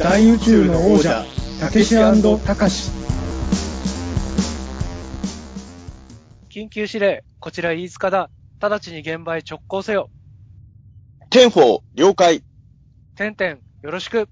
大宇宙の王者たけしたかし緊急指令、こちら飯塚だ。直ちに現場へ直行せよ。 ten-four、了解。てんてん、よろしく。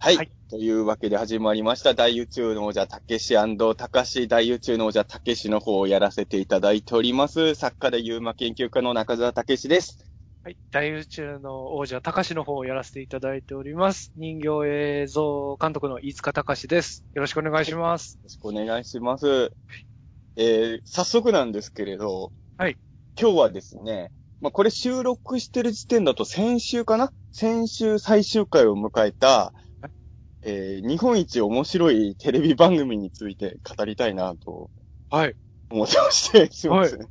はい。はいというわけで始まりました。大宇宙の王者、たけしたかし、大宇宙の王者、たけしの方をやらせていただいております。作家で UMA研究家の中澤たけしです。はい。大宇宙の王者、高しの方をやらせていただいております。人形映像監督の飯塚隆です。よろしくお願いします。よろしくお願いします。えー、早速なんですけれど、はい。今日はですね、まあ、これ収録してる時点だと先週かな？先週最終回を迎えた、えー、日本一面白いテレビ番組について語りたいなとはい。思ってまして、すいません。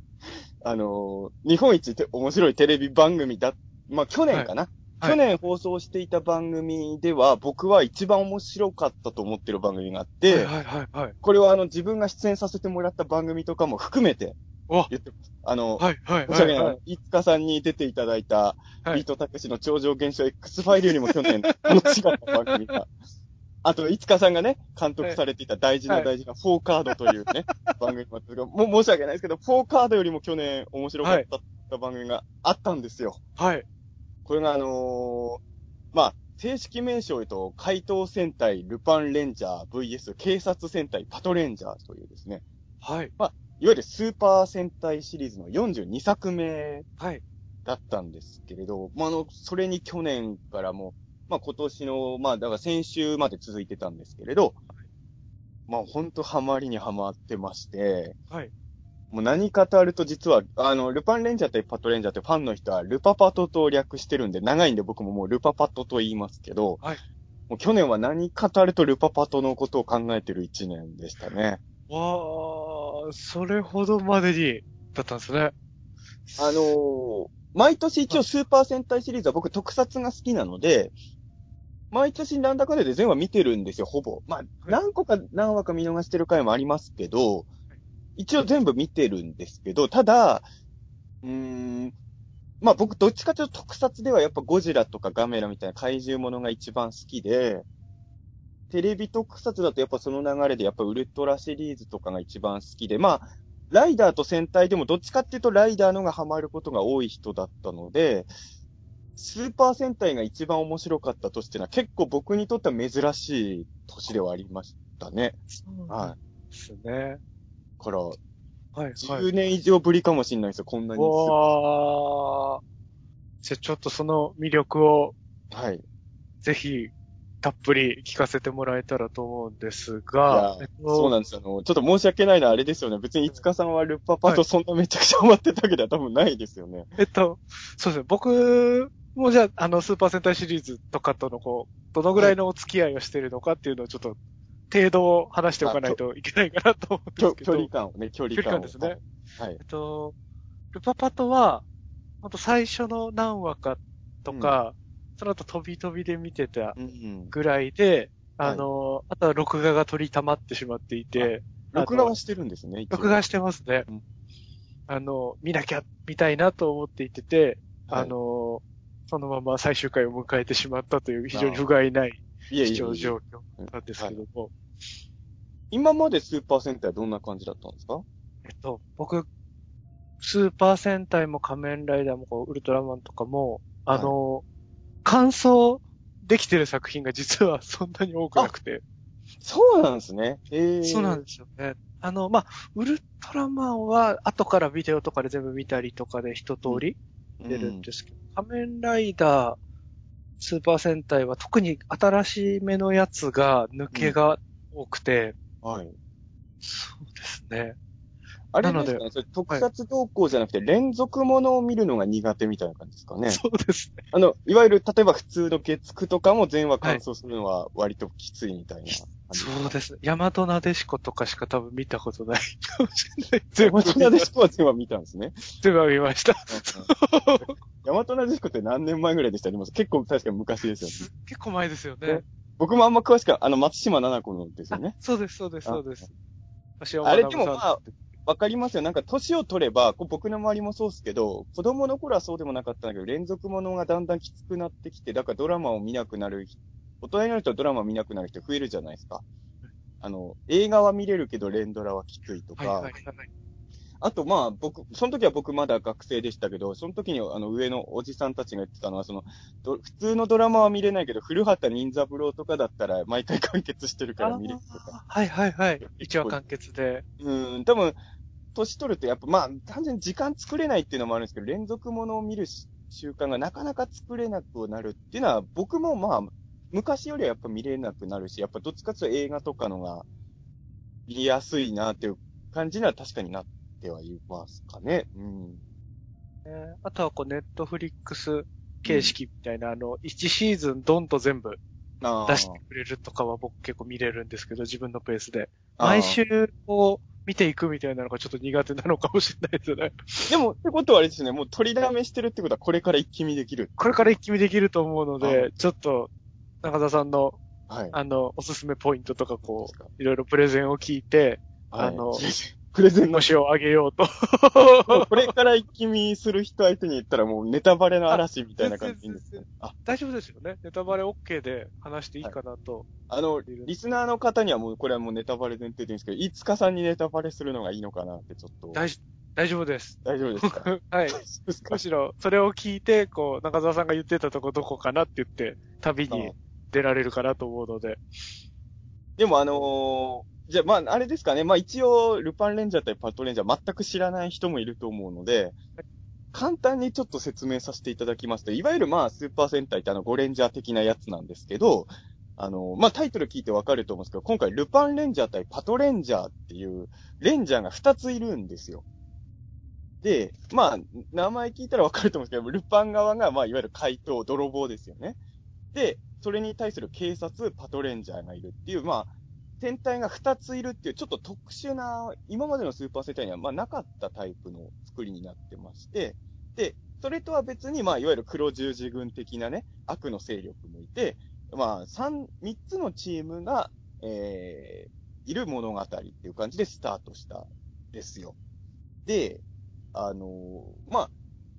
あのー日本一て面白いテレビ番組だ、まあ、去年かな、はい去年放送していた番組では、僕は一番面白かったと思ってる番組があって、はいはいはい。これはあの自分が出演させてもらった番組とかも含めてお言ってます。あの、はいはい申し訳ない。はい。いつかさんに出ていただいた、はいビートたけしの超常現象 X ファイルよりも去年楽しかった番組が。あと、いつかさんがね、監督されていた大事な大事なフォーカードというね、番組もあったが、もう申し訳ないですけど、フォーカードよりも去年面白かった番組があったんですよ。はい。これがあのーまあ、正式名称言うと、怪盗戦隊ルパンレンジャー VS 警察戦隊パトレンジャーというですね、はい。いわゆるスーパー戦隊シリーズの42作目はい。だったんですけれど、まあ、あの、それに去年からも、まあ、今年の、まあ、だから先週まで続いてたんですけれど、まあ、ほんとハマりにハマってまして、はい。もう何かとあると実は、あの、ルパンレンジャーとパトレンジャーってファンの人はルパパトと略してるんで、長いんで僕ももうルパパトと言いますけど、はいもう去年は何かとあるとルパパトのことを考えてる一年でしたね。わー、それほどまでに、だったんですね。あのー毎年一応スーパー戦隊シリーズは僕特撮が好きなので、毎年なんだかんだで全話見てるんですよ、ほぼ。まあ、何個か何話か見逃してる回もありますけど、一応全部見てるんですけど、ただ、うーん、まあ僕どっちかというと特撮ではやっぱゴジラとかガメラみたいな怪獣ものが一番好きで、テレビ特撮だとやっぱその流れでやっぱウルトラシリーズとかが一番好きで、まあ、ライダーと戦隊でもどっちかっていうとライダーのがハマることが多い人だったので、スーパー戦隊が一番面白かった年っていうのは結構僕にとっては珍しい年ではありましたね。はい。ですね。から、はい。はい。10年以上ぶりかもしれないですよ、こんなに。わー。じゃあちょっとその魅力をはい。ぜひたっぷり聞かせてもらえたらと思うんですいが、やえっとそうなんですよ。あの、ちょっと申し訳ないのはあれですよね。別にいつかさんはルッパパはいとそんなめちゃくちゃハマってたわけでは多分ないですよね。えっと、そうですね。僕もじゃあ、あの、スーパー戦隊シリーズとかとのこう、どのぐらいのお付き合いをしてるのかっていうのをちょっと、程度を話しておかないといけないかなと思うん距ですけど。距離感をね、距離距感を。離感ですね。はい。えっと、ルパパトは、ほんと最初の何話かとか、その後飛び飛びで見てたうんうん。ぐらいで、あの、あとは録画が取り溜まってしまっていて、録画はしてるんですね、録画してますね。うん。あの、見なきゃ、見たいなと思っていてて、はい。あの、そのまま最終回を迎えてしまったという非常に不甲斐ない視聴状況なんですけども、今までスーパー戦隊はどんな感じだったんですか？えっと、僕、スーパー戦隊も仮面ライダーもこうウルトラマンとかも、あの、完走できてる作品が実はそんなに多くなくて。そうなんですね。ええそうなんですよね。あの、まあ、ウルトラマンは後からビデオとかで全部見たりとかで一通り出るんですけど、仮面ライダー、スーパー戦隊は特に新しめのやつが抜けが多くて、はい。そうですね。あれでですかねそれ特撮動向じゃなくて、連続ものを見るのが苦手みたいな感じですかね。そうですね。あの、いわゆる、例えば普通の月9とかも全話完走するのは割ときついみたいな感じですか。そうですね。ヤマトナデシコとかしか多分見たことないかもしれない。全部ヤマトナデシコは全話見たんですね。全部見ました。ヤマトナデシコって何年前ぐらいでした？ね結構確かに昔ですよね。結構前ですよねね。僕もあんま詳しくは、あの、松島奈々子のですよね。そうです、そうです、そうです。あれでもまあ、わかりますよ。なんか年を取れば、こう僕の周りもそうですけど、子供の頃はそうでもなかったんだけど、連続ものがだんだんきつくなってきて、だからドラマを見なくなる大人になるとドラマ見なくなる人増えるじゃないですか。あの、映画は見れるけど連ドラはきついとか、はいはいはい。あと、まあ、僕、その時は僕まだ学生でしたけど、その時にあの上のおじさんたちが言ってたのは、その、ど普通のドラマは見れないけど、古畑任三郎とかだったら毎回完結してるから見れるとか。はいはいはい。一話完結で。うん、多分、年取るとやっぱ、まあ、単純に時間作れないっていうのもあるんですけど、連続ものを見るし習慣がなかなか作れなくなるっていうのは、僕もまあ、昔よりはやっぱ見れなくなるし、やっぱどっちかっていうと映画とかのが見やすいなっていう感じには確かになってはいますかね。うん。えーあとはこう、ネットフリックス形式みたいな、あの、1シーズンドンと全部出してくれるとかは僕結構見れるんですけど、自分のペースで。毎週こう、見ていくみたいなのがちょっと苦手なのかもしれないですよね。でも、ってことはあれですね、もう取りだめしてるってことはこれから一気見できる。これから一気見できると思うので、ちょっと、中田さんの、はい。あの、おすすめポイントとかこう、いろいろプレゼンを聞いて、はいあの プレゼンののしをあげようと。これから一気見する人相手に言ったらもうネタバレの嵐みたいな感じですね。あ、大丈夫ですよね。ネタバレ OK で話していいかなと。あの、リスナーの方にはもうこれはもうネタバレ前提でいいんですけど、いつかさんにネタバレするのがいいのかなってちょっと。大大丈夫です。大丈夫ですか？はい。むしろ、それを聞いて、こう、中澤さんが言ってたとこどこかなって言って、旅に出られるかなと思うので。でもあのーじゃあまああれですかね。まあ一応、ルパンレンジャー対パトレンジャー全く知らない人もいると思うので、簡単にちょっと説明させていただきますと、いわゆるまあスーパー戦隊ってあのゴレンジャー的なやつなんですけど、あの、まあタイトル聞いてわかると思うんですけど、今回ルパンレンジャー対パトレンジャーっていう、レンジャーが2ついるんですよ。で、まあ、名前聞いたらわかると思うんですけど、ルパン側がまあいわゆる怪盗、泥棒ですよね。で、それに対する警察、パトレンジャーがいるっていう、まあ、戦隊が2ついるっていう、ちょっと特殊な、今までのスーパー戦隊には、まあ、なかったタイプの作りになってまして、で、それとは別に、まあ、いわゆる黒十字軍的なね、悪の勢力もいて、まあ、三、三つのチームが、えー、いる物語っていう感じでスタートしたですよ。で、あのーまあ、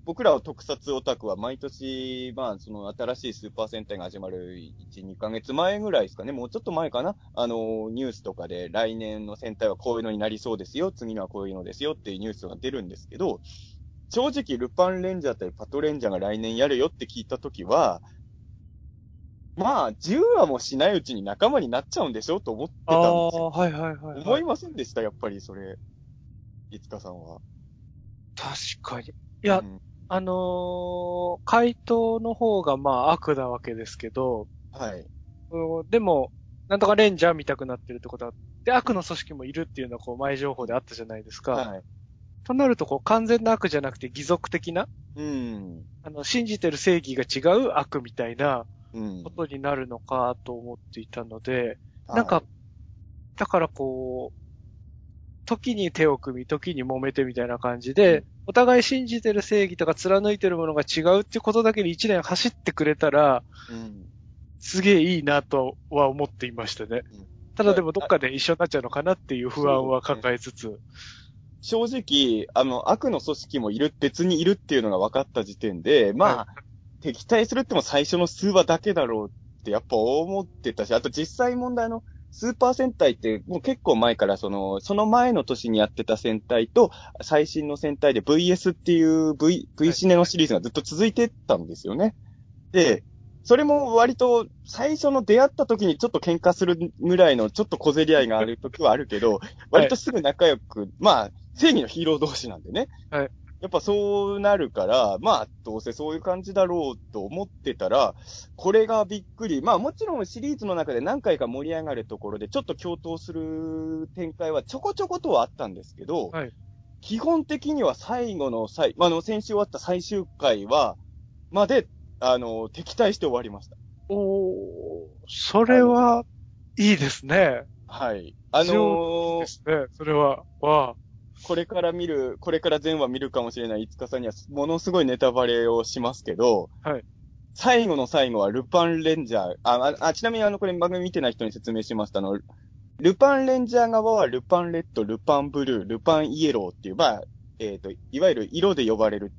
僕らは特撮オタクは毎年、まあ、その新しいスーパー戦隊が始まる1、2ヶ月前ぐらいですかね、もうちょっと前かな、あの、ニュースとかで来年の戦隊はこういうのになりそうですよ、次のはこういうのですよっていうニュースが出るんですけど、正直、ルパンレンジャー対パトレンジャーが来年やるよって聞いたときは、まあ、10話もしないうちに仲間になっちゃうんでしょと思ってたんですよ。はいはいはい、思いませんでした、やっぱりそれ。いつかさんは。確かに。いや、うんあのー怪盗の方がまあ悪なわけですけど、はい。うんでも、なんとかレンジャー見たくなってるってことは、で、悪の組織もいるっていうのはこう前情報であったじゃないですか。はい。となるとこう完全な悪じゃなくて義足的な、うん。あの、信じてる正義が違う悪みたいなうん。ことになるのかと思っていたので、なんか、だからこう、時に手を組み、時に揉めてみたいな感じで、お互い信じてる正義とか貫いてるものが違うっていうことだけで一年走ってくれたら、うん。すげえいいなとは思っていましたねうん。ただでもどっかで一緒になっちゃうのかなっていう不安は抱えつつ。正直、あの、悪の組織もいる、別にいるっていうのが分かった時点で、まあ、は敵対するっても最初の数話だけだろうってやっぱ思ってたし、あと実際問題のスーパー戦隊ってもう結構前からその、その前の年にやってた戦隊と最新の戦隊で VS っていう V、V シネのシリーズがずっと続いてたんですよね。で、それも割と最初の出会った時にちょっと喧嘩するぐらいのちょっと小競り合いがある時はあるけど、割とすぐ仲良く、まあ、正義のヒーロー同士なんでね。はい。やっぱそうなるから、まあ、どうせそういう感じだろうと思ってたら、これがびっくり。まあもちろんシリーズの中で何回か盛り上がるところで、ちょっと共闘する展開はちょこちょことはあったんですけど、はい基本的には最後の最、まあ、あの、先週終わった最終回は、まで、あの、敵対して終わりました。おー、それは、いいですね。はい。あのーですね、それは。わこれから見る、これから全話見るかもしれないいつかさんには、ものすごいネタバレをしますけど、はい。最後の最後はルパンレンジャー、あ、ああちなみにあの、これ番組見てない人に説明しますと、あの、ルパンレンジャー側はルパンレッド、ルパンブルー、ルパンイエローっていう、まあ、えっ、と、いわゆる色で呼ばれる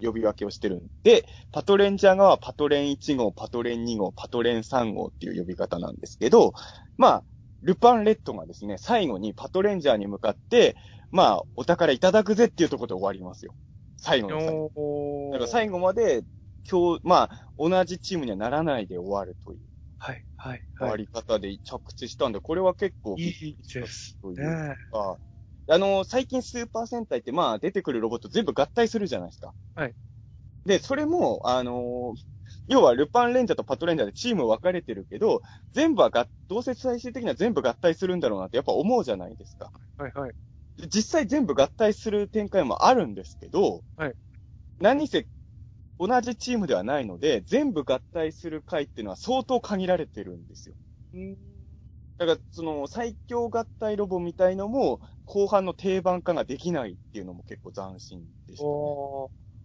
呼び分けをしてるんで、パトレンジャー側はパトレン1号、パトレン2号、パトレン3号っていう呼び方なんですけど、まあ、ルパンレッドがですね、最後にパトレンジャーに向かって、まあ、お宝いただくぜっていうところで終わりますよ。最後の最後。だから最後まで、今日、まあ、同じチームにはならないで終わるというはい、はい、終わはり方で着地したんで、これは結構い。いいですというね。か、あの、最近スーパー戦隊ってまあ出てくるロボット全部合体するじゃないですか。はい。で、それも、あの要はルパンレンジャーとパトレンジャーでチーム分かれてるけど、全部はが、どうせ最終的には全部合体するんだろうなってやっぱ思うじゃないですか。はい、はい。で実際全部合体する展開もあるんですけど、はい。何せ、同じチームではないので、全部合体する回っていうのは相当限られてるんですよ。うんだから、その、最強合体ロボみたいのも、後半の定番化ができないっていうのも結構斬新でした、ね。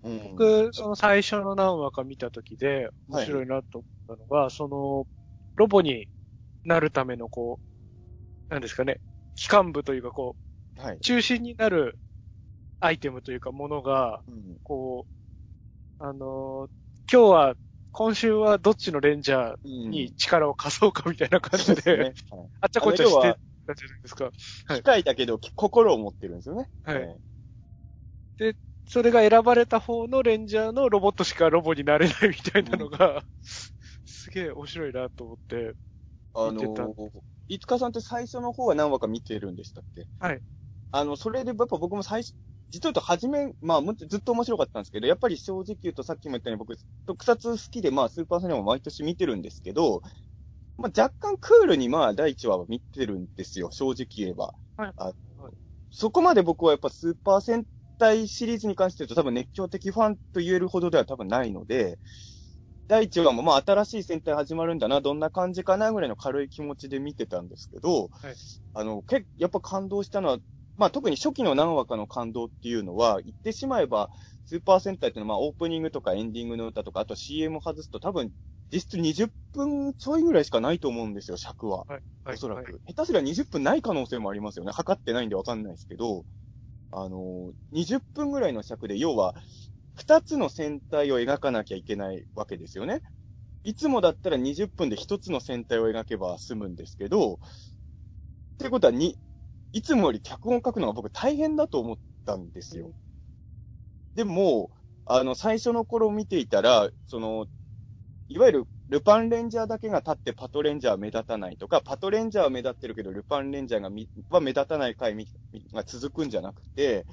うん、僕、その最初の何話か見たときで、面白いなと思ったのが、その、ロボになるための、こう、なんですかね、機関部というか、こはい。う、中心になるアイテムというか、ものが、うんこう、あのー今日は、今週はどっちのレンジャーうんに力を貸そうかみたいな感じで、そうですね。はい あっちゃこっちゃしてたじゃないですか。はい機械だけど、き心を持ってるんですよね。はいそれが選ばれた方のレンジャーのロボットしかロボになれないみたいなのが、すげえ面白いなと思って。あ見てたのー、いつかさんって最初の方は何話か見てるんでしたっけ？はい。あの、それでやっぱ僕も最初、実は言うと初め、まあ、もずっと面白かったんですけど、やっぱり正直言うとさっきも言ったように僕、特撮好きで、まあ、スーパーサニアも毎年見てるんですけど、まあ、若干クールにまあ、第一話は見てるんですよ、正直言えば。はいあはいそこまで僕はやっぱスーパー戦隊シリーズに関して言うと多分熱狂的ファンと言えるほどでは多分ないので、第一話もまあ新しい戦隊始まるんだな、どんな感じかなぐらいの軽い気持ちで見てたんですけど、はいあの、けやっぱ感動したのは、まあ特に初期の何話かの感動っていうのは、言ってしまえば、スーパー戦隊っていうのはまあオープニングとかエンディングの歌とか、あと CM 外すと多分実質20分ちょいぐらいしかないと思うんですよ、尺は。はい。はい。おそらく。はい下手すりゃ20分ない可能性もありますよね。測ってないんでわかんないですけど、あの、20分ぐらいの尺で、要は、2つの戦隊を描かなきゃいけないわけですよね。いつもだったら20分で1つの戦隊を描けば済むんですけど、ってことはに、いつもより脚本書くのが僕大変だと思ったんですよ。でも、あの、最初の頃見ていたら、その、いわゆるルパンレンジャーだけが立ってパトレンジャーは目立たないとか、パトレンジャーは目立ってるけど、ルパンレンジャーがみは目立たない回が続くんじゃなくて、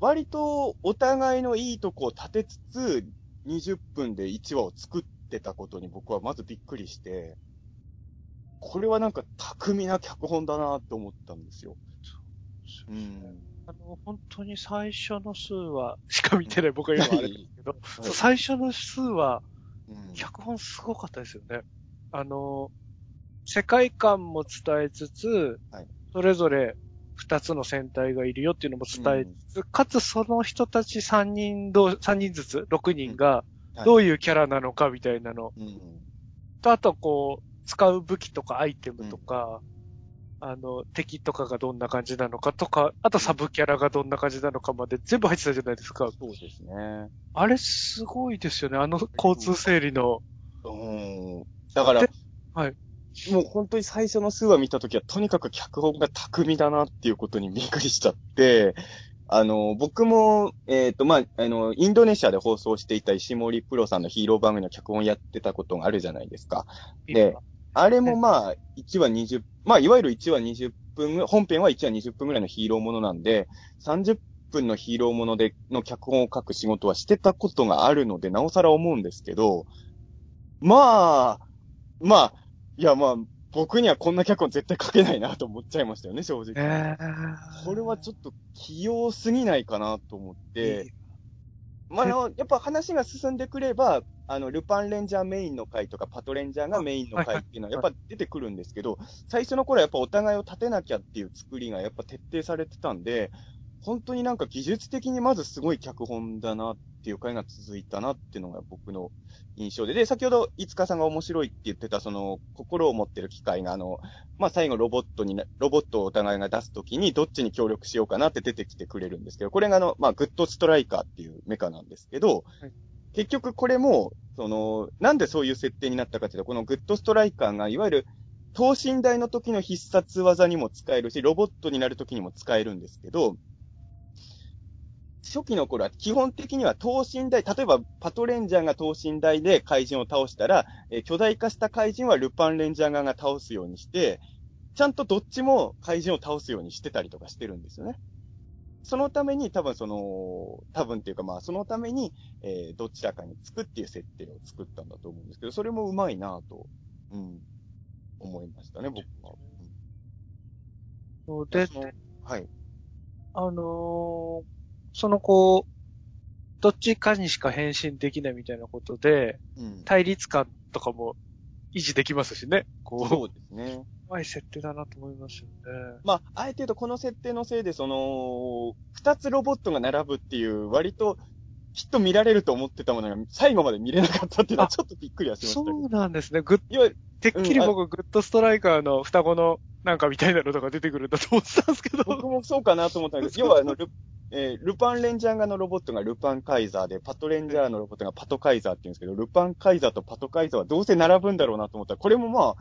割とお互いのいいとこを立てつつ、20分で1話を作ってたことに僕はまずびっくりして、これはなんか巧みな脚本だなって思ったんですよ。うん。あの、本当に最初の数話しか見てない僕は今あれですけど、はい最初の数話、うん脚本すごかったですよね。あの、世界観も伝えつつ、はいそれぞれ二つの戦隊がいるよっていうのも伝えつつ、かつその人たち三人どう、三人ずつ、六人がはいどういうキャラなのかみたいなの。うん。と、あとこう、使う武器とかアイテムとか、あの、敵とかがどんな感じなのかとか、あとサブキャラがどんな感じなのかまで全部入ってたじゃないですか。そうですね。あれすごいですよね。あの交通整理の。うん。だからで、はい。もう本当に最初の数話見たときは、とにかく脚本が巧みだなっていうことにびっくりしちゃって、あの、僕も、えっ、と、まあ、あの、インドネシアで放送していた石森プロさんのヒーロー番組の脚本やってたことがあるじゃないですか。であれもまあ、1話20、まあ、いわゆる1話20分ぐ、本編は1話20分ぐらいのヒーローものなんで、30分のヒーローもので、の脚本を書く仕事はしてたことがあるので、なおさら思うんですけど、まあ、まあ、いやまあ、僕にはこんな脚本絶対書けないなと思っちゃいましたよね、正直。えこれはちょっと器用すぎないかなと思って、まあ、やっぱ話が進んでくれば、あの、ルパンレンジャーメインの回とか、パトレンジャーがメインの回っていうのはやっぱ出てくるんですけど、最初の頃はやっぱお互いを立てなきゃっていう作りがやっぱ徹底されてたんで、本当になんか技術的にまずすごい脚本だなっていう回が続いたなっていうのが僕の印象で、で、先ほど、いつかさんが面白いって言ってた、その、心を持ってる機械が、あの、まあ、最後ロボットにな、ロボットをお互いが出すときに、どっちに協力しようかなって出てきてくれるんですけど、これがあの、まあ、グッドストライカーっていうメカなんですけど、はい結局これも、その、なんでそういう設定になったかっていうと、このグッドストライカーが、いわゆる、等身大の時の必殺技にも使えるし、ロボットになる時にも使えるんですけど、初期の頃は基本的には等身大、例えばパトレンジャーが等身大で怪人を倒したら、え巨大化した怪人はルパンレンジャー側が倒すようにして、ちゃんとどっちも怪人を倒すようにしてたりとかしてるんですよね。そのために多分その、多分っていうかまあそのために、えーどちらかにつくっていう設定を作ったんだと思うんですけど、それもうまいなぁと、うん、思いましたね、僕は。うんそうで、はい。あのーそのこう、どっちかにしか変身できないみたいなことで、うん。対立感とかも維持できますしね。こう、そうですね。うまい設定だなと思いますよね。まあ、あえて言うとこの設定のせいで、その、二つロボットが並ぶっていう、割と、きっと見られると思ってたものが、最後まで見れなかったっていうのはあちょっとびっくりはしましたそ。うなんですね。いわゆる、てっきり僕、グッドストライカーの双子のなんかみたいなのとか出てくるんだと思ってたんですけど。僕もそうかなと思ったんですけど、要はあの、ル、えールパンレンジャー側のロボットがルパンカイザーで、パトレンジャーのロボットがパトカイザーって言うんですけど、ルパンカイザーとパトカイザーはどうせ並ぶんだろうなと思ったら、これもまあ、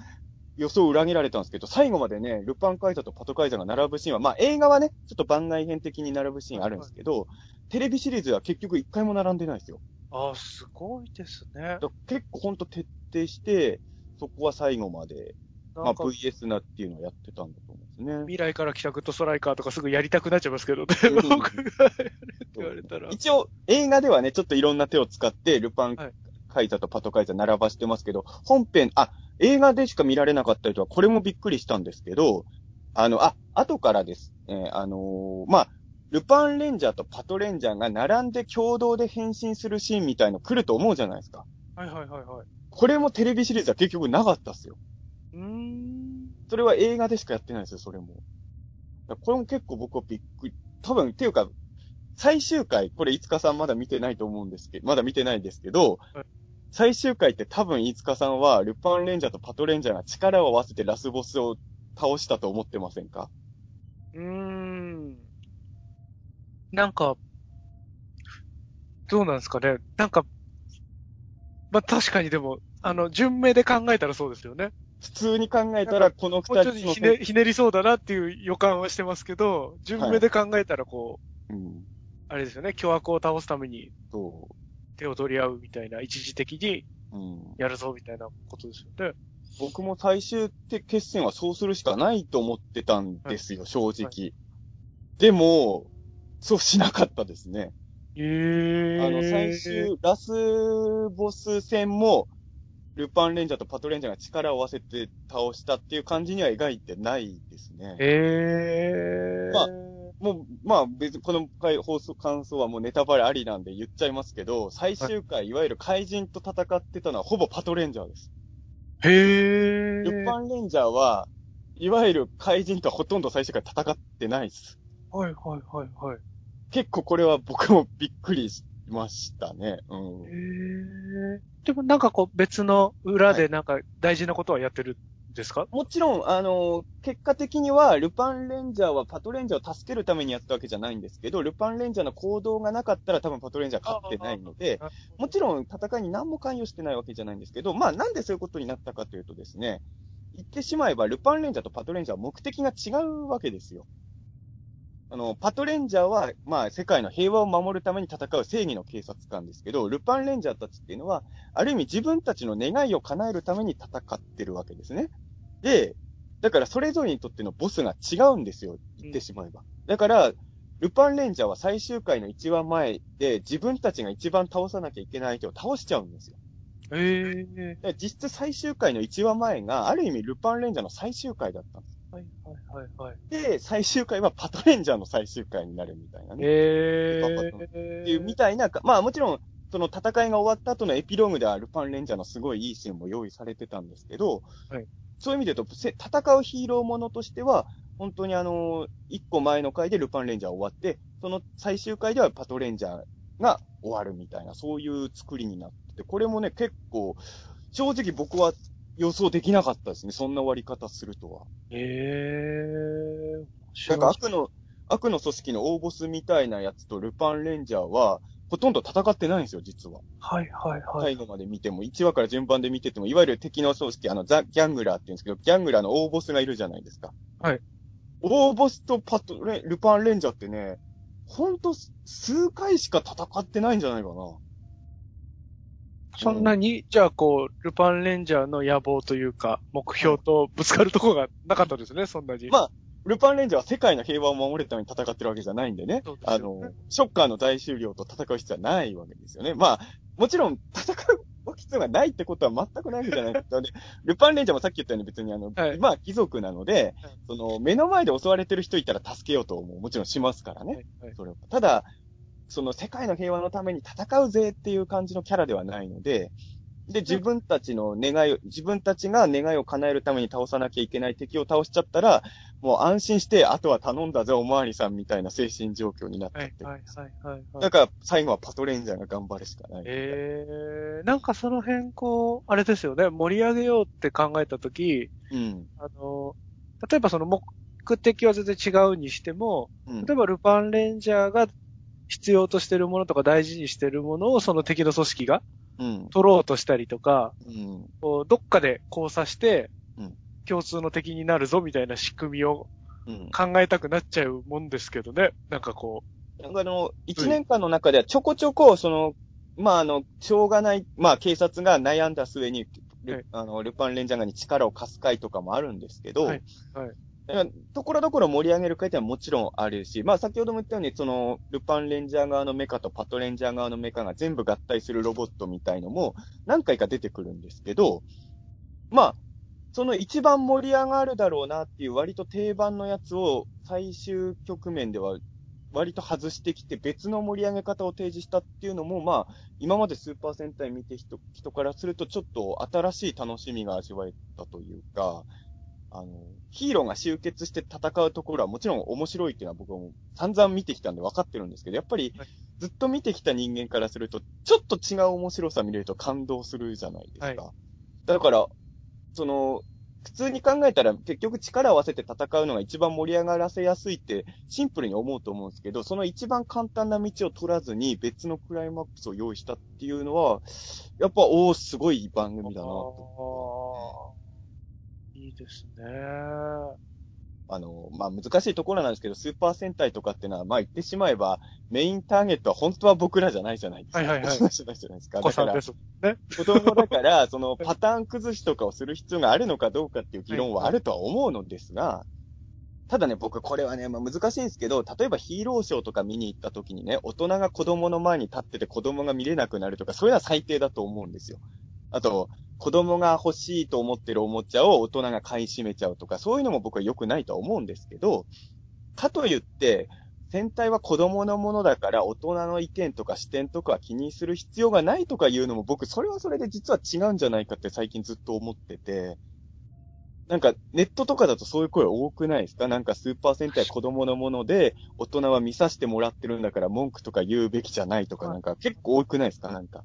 予想を裏切られたんですけど、最後までね、ルパンカイザーとパトカイザーが並ぶシーンは、まあ映画はね、ちょっと番外編的に並ぶシーンあるんですけど、テレビシリーズは結局一回も並んでないですよ。ああ、すごいですね結構ほんと徹底して、そこは最後まで、まあ VS なっていうのをやってたんだと思うんですね。未来から来たグッドストライカーとかすぐやりたくなっちゃいますけどね。うん 僕がやれって言われたら。一応、映画ではね、ちょっといろんな手を使って、ルパンはいカイザーとパトカイザー並ばしてますけど、本編、あ、映画でしか見られなかったりとは、これもびっくりしたんですけど、あの、あ、後からです。えーあのーまあ、ルパンレンジャーとパトレンジャーが並んで共同で変身するシーンみたいの来ると思うじゃないですか。はいはいはいはい。これもテレビシリーズは結局なかったっすよ。それは映画でしかやってないですよ、それも。これも結構僕はびっくり。多分、っていうか、最終回、これ、いつかさんまだ見てないと思うんですけど、まだ見てないんですけど、はい最終回って多分、いつかさんは、ルパンレンジャーとパトレンジャーが力を合わせてラスボスを倒したと思ってませんか？うーん。なんか、どうなんですかね。なんか、まあ、確かにでも、あの、順目で考えたらそうですよね。普通に考えたら、この二つのっとひねひねりそうだなっていう予感はしてますけど、順目で考えたらこう、うん、あれですよね、巨悪を倒すためにそ手を取り合うみたいな、一時的に。やるぞみたいなことですよね。僕も最終決戦はそうするしかないと思ってたんですよ、正直。でも、そうしなかったですね。へー。あの、最終、ラスボス戦も、ルパンレンジャーとパトレンジャーが力を合わせて倒したっていう感じには描いてないですね。へー。まあもう、まあ別にこの回放送感想はもうネタバレありなんで言っちゃいますけど、最終回、いわゆる怪人と戦ってたのはほぼパトレンジャーです。へー。ルパンレンジャーは、いわゆる怪人とはほとんど最終回戦ってないです。はいはいはいはい。結構これは僕もびっくりしましたね。うん。へー。でもなんかこう別の裏でなんか大事なことはやってるんですか、もちろん、あの、結果的には、ルパンレンジャーはパトレンジャーを助けるためにやったわけじゃないんですけど、ルパンレンジャーの行動がなかったら多分パトレンジャー勝ってないので、もちろん戦いに何も関与してないわけじゃないんですけど、まあなんでそういうことになったかというとですね、言ってしまえばルパンレンジャーとパトレンジャーは目的が違うわけですよ。あの、パトレンジャーは、まあ世界の平和を守るために戦う正義の警察官ですけど、ルパンレンジャーたちっていうのは、ある意味自分たちの願いを叶えるために戦ってるわけですね。で、だからそれぞれにとってのボスが違うんですよ。言ってしまえば。だから、ルパンレンジャーは最終回の一番前で自分たちが一番倒さなきゃいけない相手を倒しちゃうんですよ。へー。だから実質最終回の一話前が、ある意味ルパンレンジャーの最終回だったんです。はいはい。で、最終回はパトレンジャーの最終回になるみたいなね。へっー。っていうみたいな、まあもちろん、その戦いが終わった後のエピローグではルパンレンジャーのすごいいいシーンも用意されてたんですけど、はいそういう意味で言うと、せ戦うヒーローものとしては、本当にあの、一個前の回でルパンレンジャー終わって、その最終回ではパトレンジャーが終わるみたいな、そういう作りになってて、これもね、結構、正直僕は予想できなかったですね。そんな終わり方するとは。ええー。なんか悪の、悪の組織の大ボスみたいなやつとルパンレンジャーは、ほとんど戦ってないんですよ、実は。はいはいはい。最後まで見ても、1話から順番で見てても、いわゆる敵の組織、あの、ザ・ギャングラーって言うんですけど、ギャングラーの大ボスがいるじゃないですか。はい。大ボスとパトレ、ルパンレンジャーってね、ほんと数回しか戦ってないんじゃないかな。そんなに、じゃあこう、ルパンレンジャーの野望というか、目標とぶつかるところがなかったですね、そんなに。まあ、ルパンレンジャーは世界の平和を守るために戦ってるわけじゃないんでね。でねあの、ショッカーの大終了と戦う必要はないわけですよね。まあ、もちろん戦う必要がないってことは全くないわけじゃないですか。で、ルパンレンジャーもさっき言ったように別にあの、はいまあ貴族なので、はいその、目の前で襲われてる人いたら助けようとももちろんしますからね。はいはいそれはただ、その世界の平和のために戦うぜっていう感じのキャラではないので、で、自分たちの願いを、自分たちが願いを叶えるために倒さなきゃいけない敵を倒しちゃったら、もう安心して、あとは頼んだぜ、おまわりさんみたいな精神状況になっちゃって。はいはいはいはいはい。だから、最後はパトレンジャーが頑張るしかない。ええー、なんかその辺こう、あれですよね、盛り上げようって考えたとき、うん。あの、例えばその目的は全然違うにしても、うん。例えばルパンレンジャーが必要としてるものとか大事にしてるものをその敵の組織がうん。取ろうとしたりとか、うん。どっかで交差してうん、共通の敵になるぞみたいな仕組みをうん。考えたくなっちゃうもんですけどね。なんかこなんかあの、一年間の中ではちょこちょこ、その、まあ、あの、しょうがない、まあ、警察が悩んだ末に、ルはいあの、ルパンレンジャーに力を貸す回とかもあるんですけど、はいはいところどころ盛り上げる回ってのはもちろんあるし、まあ、先ほども言ったように、その、ルパンレンジャー側のメカとパトレンジャー側のメカが全部合体するロボットみたいのも何回か出てくるんですけど、まあ、その一番盛り上がるだろうなっていう割と定番のやつを最終局面では割と外してきて別の盛り上げ方を提示したっていうのも、まあ、今までスーパー戦隊見て人人からするとちょっと新しい楽しみが味わえたというか、あの、ヒーローが集結して戦うところはもちろん面白いっていうのは僕はもう散々見てきたんで分かってるんですけど、やっぱりはいずっと見てきた人間からすると、ちょっと違う面白さ見れると感動するじゃないですか。はだから、その、普通に考えたら結局力を合わせて戦うのが一番盛り上がらせやすいってシンプルに思うと思うんですけど、その一番簡単な道を取らずに別のクライマックスを用意したっていうのは、やっぱ、おー、すごい番う、組だなと。ですね。あの、まあ、難しいところなんですけど、スーパー戦隊とかってのは、まあ、言ってしまえば、メインターゲットは本当は僕らじゃないじゃないですか。はいはいはい僕らじゃないじゃないですか。だからさんで、す。ね。子供だから、そのパターン崩しとかをする必要があるのかどうかっていう議論はあるとは思うのですが、ただね、僕これはね、まあ、難しいんですけど、例えばヒーローショーとか見に行った時にね、大人が子供の前に立ってて子供が見れなくなるとか、それは最低だと思うんですよ。あと、子供が欲しいと思ってるおもちゃを大人が買い占めちゃうとか、そういうのも僕は良くないとは思うんですけど、かといって、戦隊は子供のものだから大人の意見とか視点とかは気にする必要がないとかいうのも僕、それはそれで実は違うんじゃないかって最近ずっと思ってて、なんかネットとかだとそういう声多くないですか？なんかスーパー戦隊は子供のもので、大人は見させてもらってるんだから文句とか言うべきじゃないとかなんか結構多くないですか？なんか。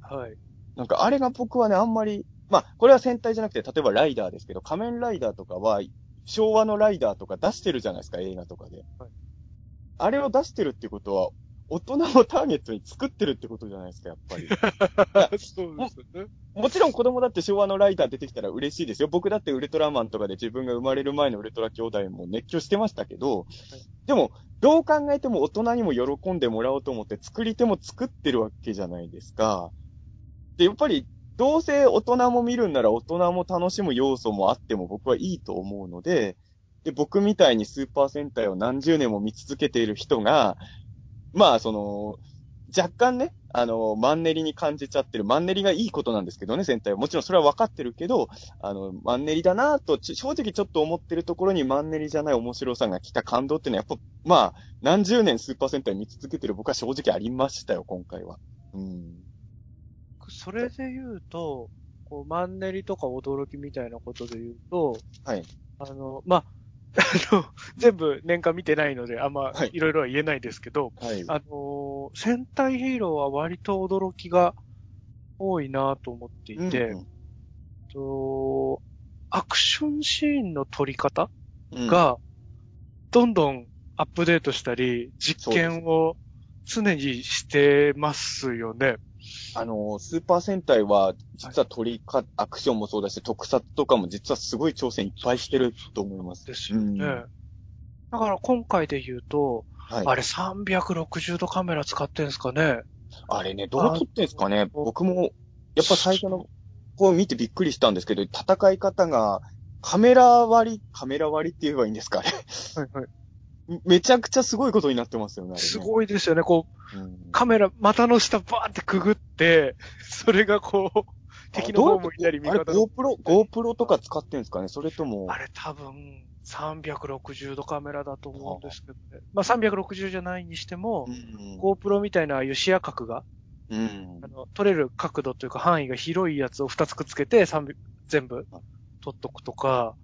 はい。なんかあれが僕はね、あんまり、まあ、これは戦隊じゃなくて、例えばライダーですけど、仮面ライダーとかは、昭和のライダーとか出してるじゃないですか、映画とかで。はいあれを出してるってことは、大人をターゲットに作ってるってことじゃないですか、やっぱり。そうですよね。もちろん子供だって昭和のライダー出てきたら嬉しいですよ。僕だってウルトラマンとかで自分が生まれる前のウルトラ兄弟も熱狂してましたけど、でも、どう考えても大人にも喜んでもらおうと思って作り手も作ってるわけじゃないですか。で、やっぱり、どうせ大人も見るんなら大人も楽しむ要素もあっても僕はいいと思うので、で、僕みたいにスーパー戦隊を何十年も見続けている人が、まあ、その、若干ね、あの、マンネリに感じちゃってる。マンネリがいいことなんですけどね、戦隊は。もちろんそれは分かってるけど、あの、マンネリだなと、正直ちょっと思ってるところにマンネリじゃない面白さが来た感動っていうのは、やっぱ、まあ、何十年スーパー戦隊見続けてる僕は正直ありましたよ、今回は。うん。それで言うと、こう、マンネリとか驚きみたいなことで言うと、はい。あの、まあ、あの、全部年間見てないので、あんまはいいろいろは言えないですけど、はい。あの戦隊ヒーローは割と驚きが多いなと思っていて、うんとアクションシーンの撮り方うん、が、どんどんアップデートしたり、実験を常にしてますよね。あの、スーパー戦隊は、実は取りか、アクションもそうだし、特撮とかも実はすごい挑戦いっぱいしてると思います。ですよね。うんだから今回で言うと、はい。あれ360度カメラ使ってんすかね？あれね、どう撮ってんすかね？あ僕も、やっぱ最初の方見てびっくりしたんですけど、戦い方が、カメラ割り、カメラ割りって言えばいいんですかね？はいはい。めちゃくちゃすごいことになってますよね。ねすごいですよね。こう、うんカメラ、股の下バーってくぐって、それがこう、敵の方向いたり、味あれ、方の。GoPro、GoPro とか使ってんすかねそれともあ、れ多分、360度カメラだと思うんですけどね。まあ360じゃないにしてもう、ん。GoPro みたいなああいう視野角が、うんあ。の、撮れる角度というか範囲が広いやつを2つくっつけて、3全部撮っとくとか、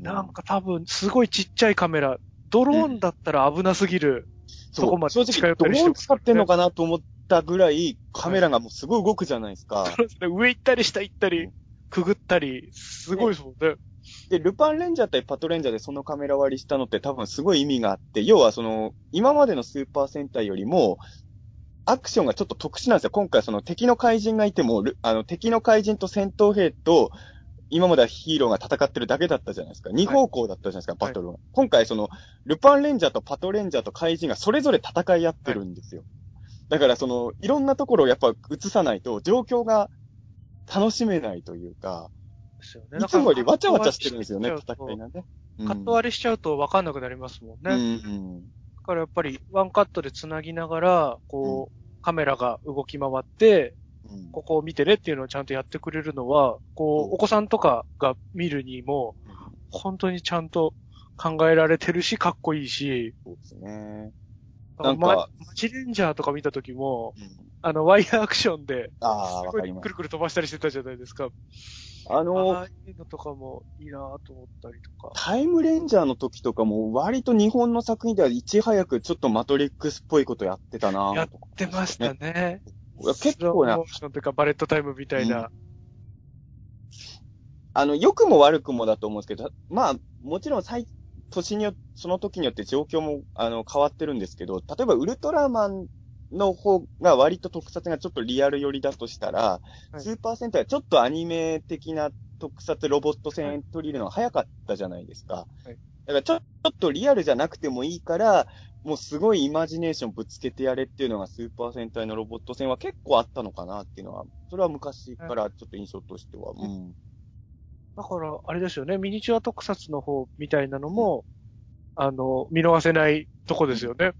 なんか多分、すごいちっちゃいカメラ、ドローンだったら危なすぎる。そこまで正直、ドローン使ってんのかなと思ったぐらい、カメラがもうすごい動くじゃないですか。そうですね上行ったり下行ったり、くぐったり、すごいですもんね。で、ルパンレンジャー対パトレンジャーでそのカメラ割りしたのって多分すごい意味があって、要はその、今までのスーパー戦隊よりも、アクションがちょっと特殊なんですよ。今回その敵の怪人がいても、ルあの敵の怪人と戦闘兵と、今まではヒーローが戦ってるだけだったじゃないですか。二方向だったじゃないですか、バトルは。今回その、ルパンレンジャーとパトレンジャーと怪人がそれぞれ戦い合ってるんですよ。だからその、いろんなところをやっぱ映さないと、状況が楽しめないというか、ね。いつもよりわちゃわちゃしてるんですよね、戦いがね。うんカット割りしちゃうと分かんなくなりますもんね。うんだからやっぱりワンカットで繋ぎながら、こう、カメラが動き回って、うんここを見てねっていうのをちゃんとやってくれるのは、こうお子さんとかが見るにも、本当にちゃんと考えられてるし、かっこいいし、そうですね。なんかママジレンジャーとか見た時も、うんあの、ワイヤーアクションで、ああ、わかります。いくるくる飛ばしたりしてたじゃないですか。あの、ああいうのとかもいいなと思ったりとか。タイムレンジャーの時とかも割と日本の作品ではいち早くちょっとマトリックスっぽいことやってたなやっとか出ましたね。結構なモーションとかバレットタイムみたいな。あの、良くも悪くもだと思うんですけど、まあ、もちろん最、年によその時によって状況も、あの、変わってるんですけど、例えばウルトラマンの方が割と特撮がちょっとリアル寄りだとしたら、はいスーパー戦隊はちょっとアニメ的な特撮ロボット戦取り入れるのが早かったじゃないですか。はいだからちょっとリアルじゃなくてもいいから、もうすごいイマジネーションぶつけてやれっていうのがスーパー戦隊のロボット戦は結構あったのかなっていうのは、それは昔からちょっと印象としては。うん。だから、あれですよね、ミニチュア特撮の方みたいなのも、あの、見逃せないとこですよね。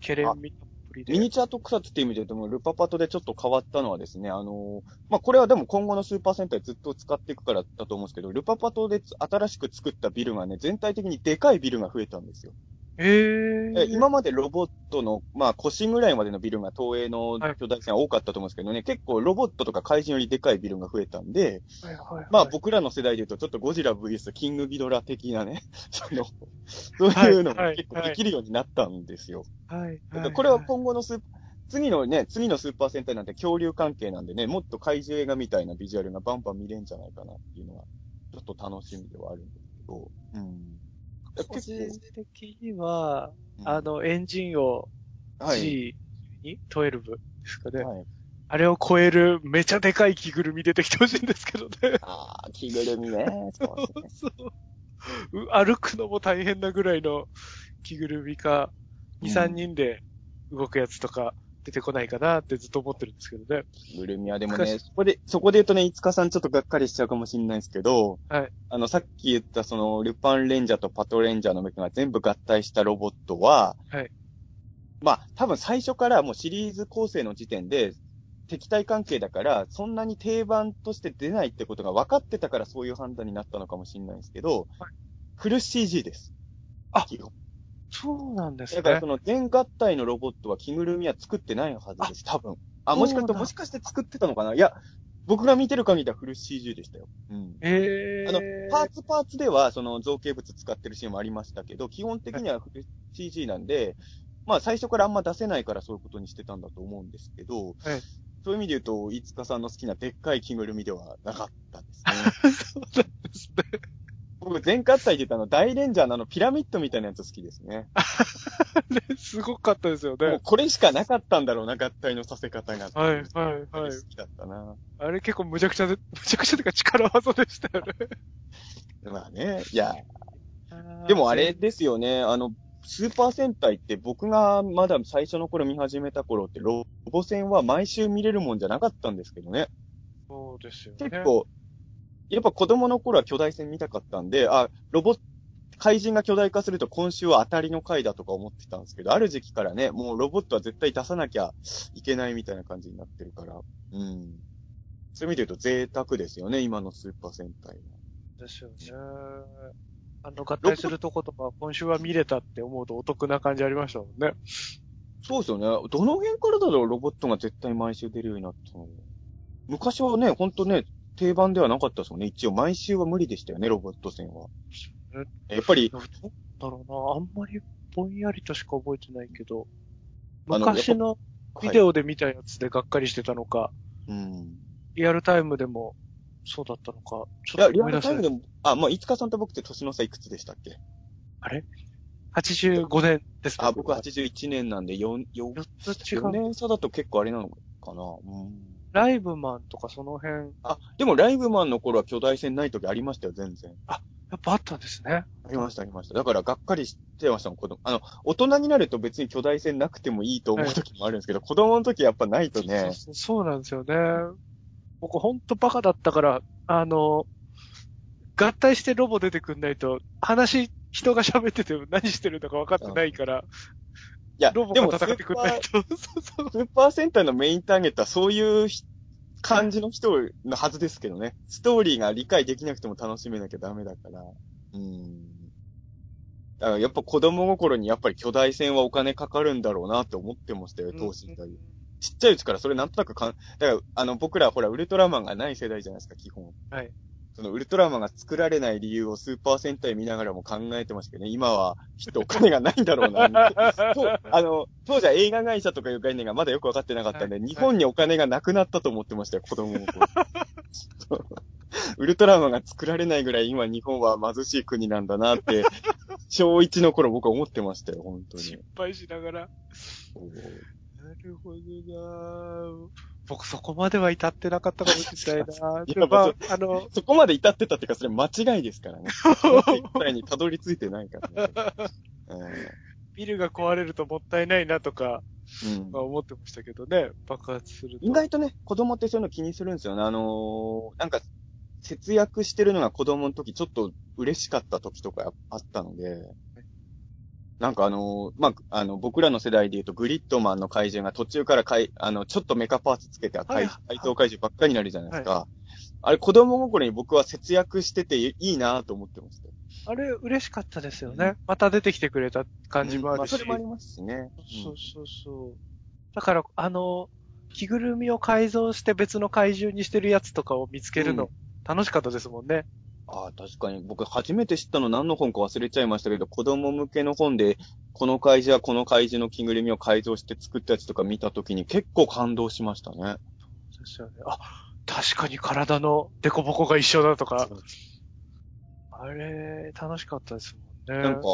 ケレンミたっぷりで。ミニチュア特撮っていう意味で言うとも、ルパパトでちょっと変わったのはですね、あのーまあ、これはでも今後のスーパー戦隊ずっと使っていくからだと思うんですけど、ルパパトでつ新しく作ったビルがね、全体的にでかいビルが増えたんですよ。え今までロボットの、まあ、腰ぐらいまでのビルが東映のはい巨大戦多かったと思うんですけどね、結構ロボットとか怪人よりでかいビルが増えたんで、はいはいはいまあ僕らの世代で言うとちょっとゴジラ VS キングギドラ的なね、その、そういうのが結構できるようになったんですよ。はいだはい。からこれは今後のスー次のね、次のスーパー戦隊なんて恐竜関係なんでね、もっと怪獣映画みたいなビジュアルがバンバン見れるんじゃないかなっていうのは、ちょっと楽しみではあるんですけど。うん。個人的には、うんあ、の、エンジンをはい。G12 ですかね。はい。あれを超えるめちゃでかい着ぐるみ出てきてほしいんですけどね。ああ、着ぐるみね。そう。そうう歩くのも大変なぐらいの着ぐるみか、2、3人で動くやつとか出てこないかなってずっと思ってるんですけどね。着ぐるみはでもね、そこで、そこで言うとね、いつかさんちょっとがっかりしちゃうかもしれないですけど、はい。あの、さっき言ったその、ルパンレンジャーとパトレンジャーのメカが全部合体したロボットは、はい。まあ、多分最初からもうシリーズ構成の時点で、敵対関係だから、そんなに定番として出ないってことが分かってたからそういう判断になったのかもしれないですけど、はいフル CG です。あ基本そうなんですねだからそ。の全合体のロボットは着ぐるみは作ってないはずです、多分。あ、もしかして、もしかして作ってたのかな？いや、僕が見てる限りではフル CG でしたよ。うん。えー、あの、パーツパーツでは、その造形物使ってるシーンもありましたけど、基本的にはフル CG なんで、まあ最初からあんま出せないからそういうことにしてたんだと思うんですけど、はいそういう意味で言うと、飯塚さんの好きなでっかい着ぐるみではなかったですね。そうなんですね。僕、全合体で言ったあの、大レンジャーのあの、ピラミッドみたいなやつ好きですね。あれ、すごかったですよもうね。これしかなかったんだろうな、合体のさせ方が。はい、はい、あはいれ好。きだったな。あれ結構むちゃくちゃで、むちゃくちゃというか力技でしたよね。まあね、いや、でもあれですよね、あの、スーパー戦隊って僕がまだ最初の頃見始めた頃ってロボ戦は毎週見れるもんじゃなかったんですけどね。そうですよね。結構、やっぱ子供の頃は巨大戦見たかったんで、あ、ロボ、怪人が巨大化すると今週は当たりの回だとか思ってたんですけど、ある時期からね、もうロボットは絶対出さなきゃいけないみたいな感じになってるから、うん。そういう意味で言うと贅沢ですよね、今のスーパー戦隊は。ですよね。あの、合体するとことか、今週は見れたって思うとお得な感じありましたもんね。そうですよね。どの辺からだろう、ロボットが絶対毎週出るようになったの。昔はね、ほんとね、定番ではなかったですもんね。一応毎週は無理でしたよね、ロボット戦は。やっぱり、どうだろうな。あんまりぼんやりとしか覚えてないけど、昔のビデオで見たやつでがっかりしてたのか、うん。リアルタイムでもそうだったのか、ちいや、ょっとリア思い出せない。ルタイムでも、あ、まあ、いつかさんと僕って年の差いくつでしたっけ？あれ ?85 年ですね。あ、僕81年なんで4、4、4つ違4う。年差だと結構あれなのかな。うん。ライブマンとかその辺、あ、でもライブマンの頃は巨大戦ない時ありましたよ、全然。やっぱあったんですね。ありました、ありました。だから、がっかりしてましたもん、子供。あの、大人になると別に巨大戦なくてもいいと思う時もあるんですけど、子供の時やっぱないとねそう。そうそうなんですよね。僕ほんとバカだったから、あの、合体してロボ出てくんないと、話、人が喋ってても何してるのか分かってないから、いや、ロボでもが戦ってくんないと。そうそう。スーパー戦隊のメインターゲットはそういうひ感じの人のはずですけどね。ストーリーが理解できなくても楽しめなきゃダメだから。うん。だからやっぱ子供心にやっぱり巨大戦はお金かかるんだろうなって思ってましたよ、当時という。ちっちゃいうちからそれなんとなくかん、だから、あの、僕らほら、ウルトラマンがない世代じゃないですか、基本。はい。そのウルトラマンが作られない理由をスーパー戦隊見ながらも考えてましたけどね、今はきっとお金がないんだろうな、と、あの、当時は映画会社とかいう概念がまだよくわかってなかったんで、はい日本にお金がなくなったと思ってましたよ、子供の頃。ウルトラマンが作られないぐらい今日本は貧しい国なんだなって、小1の頃僕は思ってましたよ、本当に失。敗しながら。なるほどな僕そこまでは至ってなかったかもしれないな いやでまあ、あの、そこまで至ってたっていうか、それ間違いですからね。一体にたどり着いてないからね。ビルが壊れるともったいないなとか、うんまあ、思ってましたけどね、爆発すると。意外とね、子供ってそういうの気にするんですよね。あのーなんか、節約してるのが子供の時ちょっと嬉しかった時とかあったので、なんかあのーまあ、あの、僕らの世代で言うとグリッドマンの怪獣が途中からかい、あの、ちょっとメカパーツつけて怪はい怪盗怪獣ばっかりになるじゃないですか。あれ子供心に僕は節約してていいなと思ってました。あれ、嬉しかったですよね。また出てきてくれた感じもあるし。うんまあ、それもありますしね。そうそうそう。だから、あの、着ぐるみを改造して別の怪獣にしてるやつとかを見つけるの、楽しかったですもんね。ああ、確かに。僕初めて知ったの何の本か忘れちゃいましたけど、子供向けの本で、この怪獣はこの怪獣の着ぐるみを改造して作ったやつとか見たときに結構感動しましたね。ですよね。あ、確かに体のデコボコが一緒だとか。あれ、楽しかったですもんね。なんか、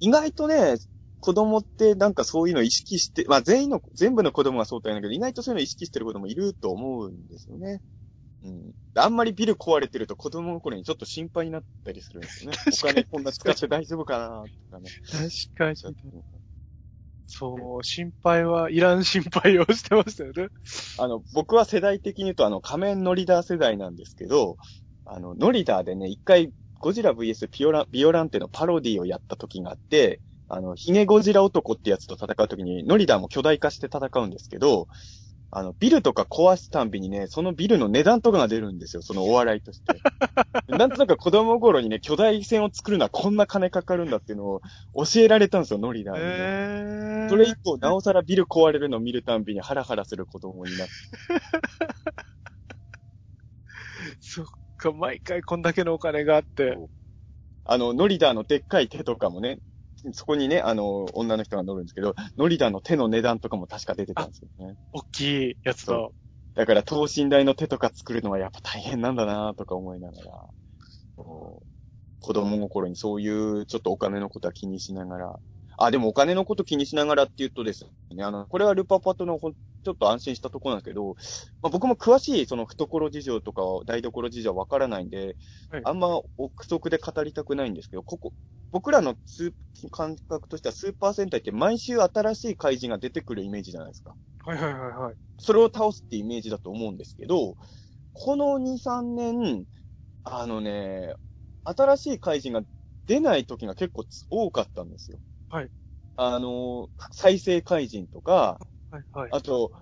意外とね、子供ってなんかそういうの意識して、まあ全員の、全部の子供がそうとは言うんだけど、意外とそういうの意識してる子供いると思うんですよね。うん。あんまりビル壊れてると子供の頃にちょっと心配になったりするんですよね。お金こんな使って大丈夫かなとかね。確かに。そう、心配は、いらん心配をしてましたよね。あの、僕は世代的に言うと、あの、仮面ノリダー世代なんですけど、あの、ノリダーでね、一回、ゴジラ VS ピオラ、ビオランテのパロディをやった時があって、あの、ヒゲゴジラ男ってやつと戦う時に、ノリダーも巨大化して戦うんですけど、あの、ビルとか壊すたんびにね、そのビルの値段とかが出るんですよ、そのお笑いとして。なんとなく子供頃にね、巨大船を作るのはこんな金かかるんだっていうのを教えられたんですよ、ノリダーにね、えー。それ以降、なおさらビル壊れるのを見るたんびにハラハラする子供になって そっか、毎回こんだけのお金があって。あの、ノリダーのでっかい手とかもね、そこにね、あの、女の人が乗るんですけど、ノリダの手の値段とかも確か出てたんですよね。大きいやつと。だから、等身大の手とか作るのはやっぱ大変なんだなとか思いながら、子供心にそういうちょっとお金のことは気にしながら、あ、でもお金のこと気にしながらって言うとですね、あの、これはルパパトのほんちょっと安心したところなんですけど、まあ、僕も詳しいその懐事情とか台所事情はわからないんで、はいあんま憶測で語りたくないんですけど、ここ、僕らのスー感覚としてはスーパー戦隊って毎週新しい怪人が出てくるイメージじゃないですか。はいはいはいはい。それを倒すってイメージだと思うんですけど、この2、3年、あのね、新しい怪人が出ない時が結構つ多かったんですよ。はい。あの、再生怪人とか、はいはい。あと、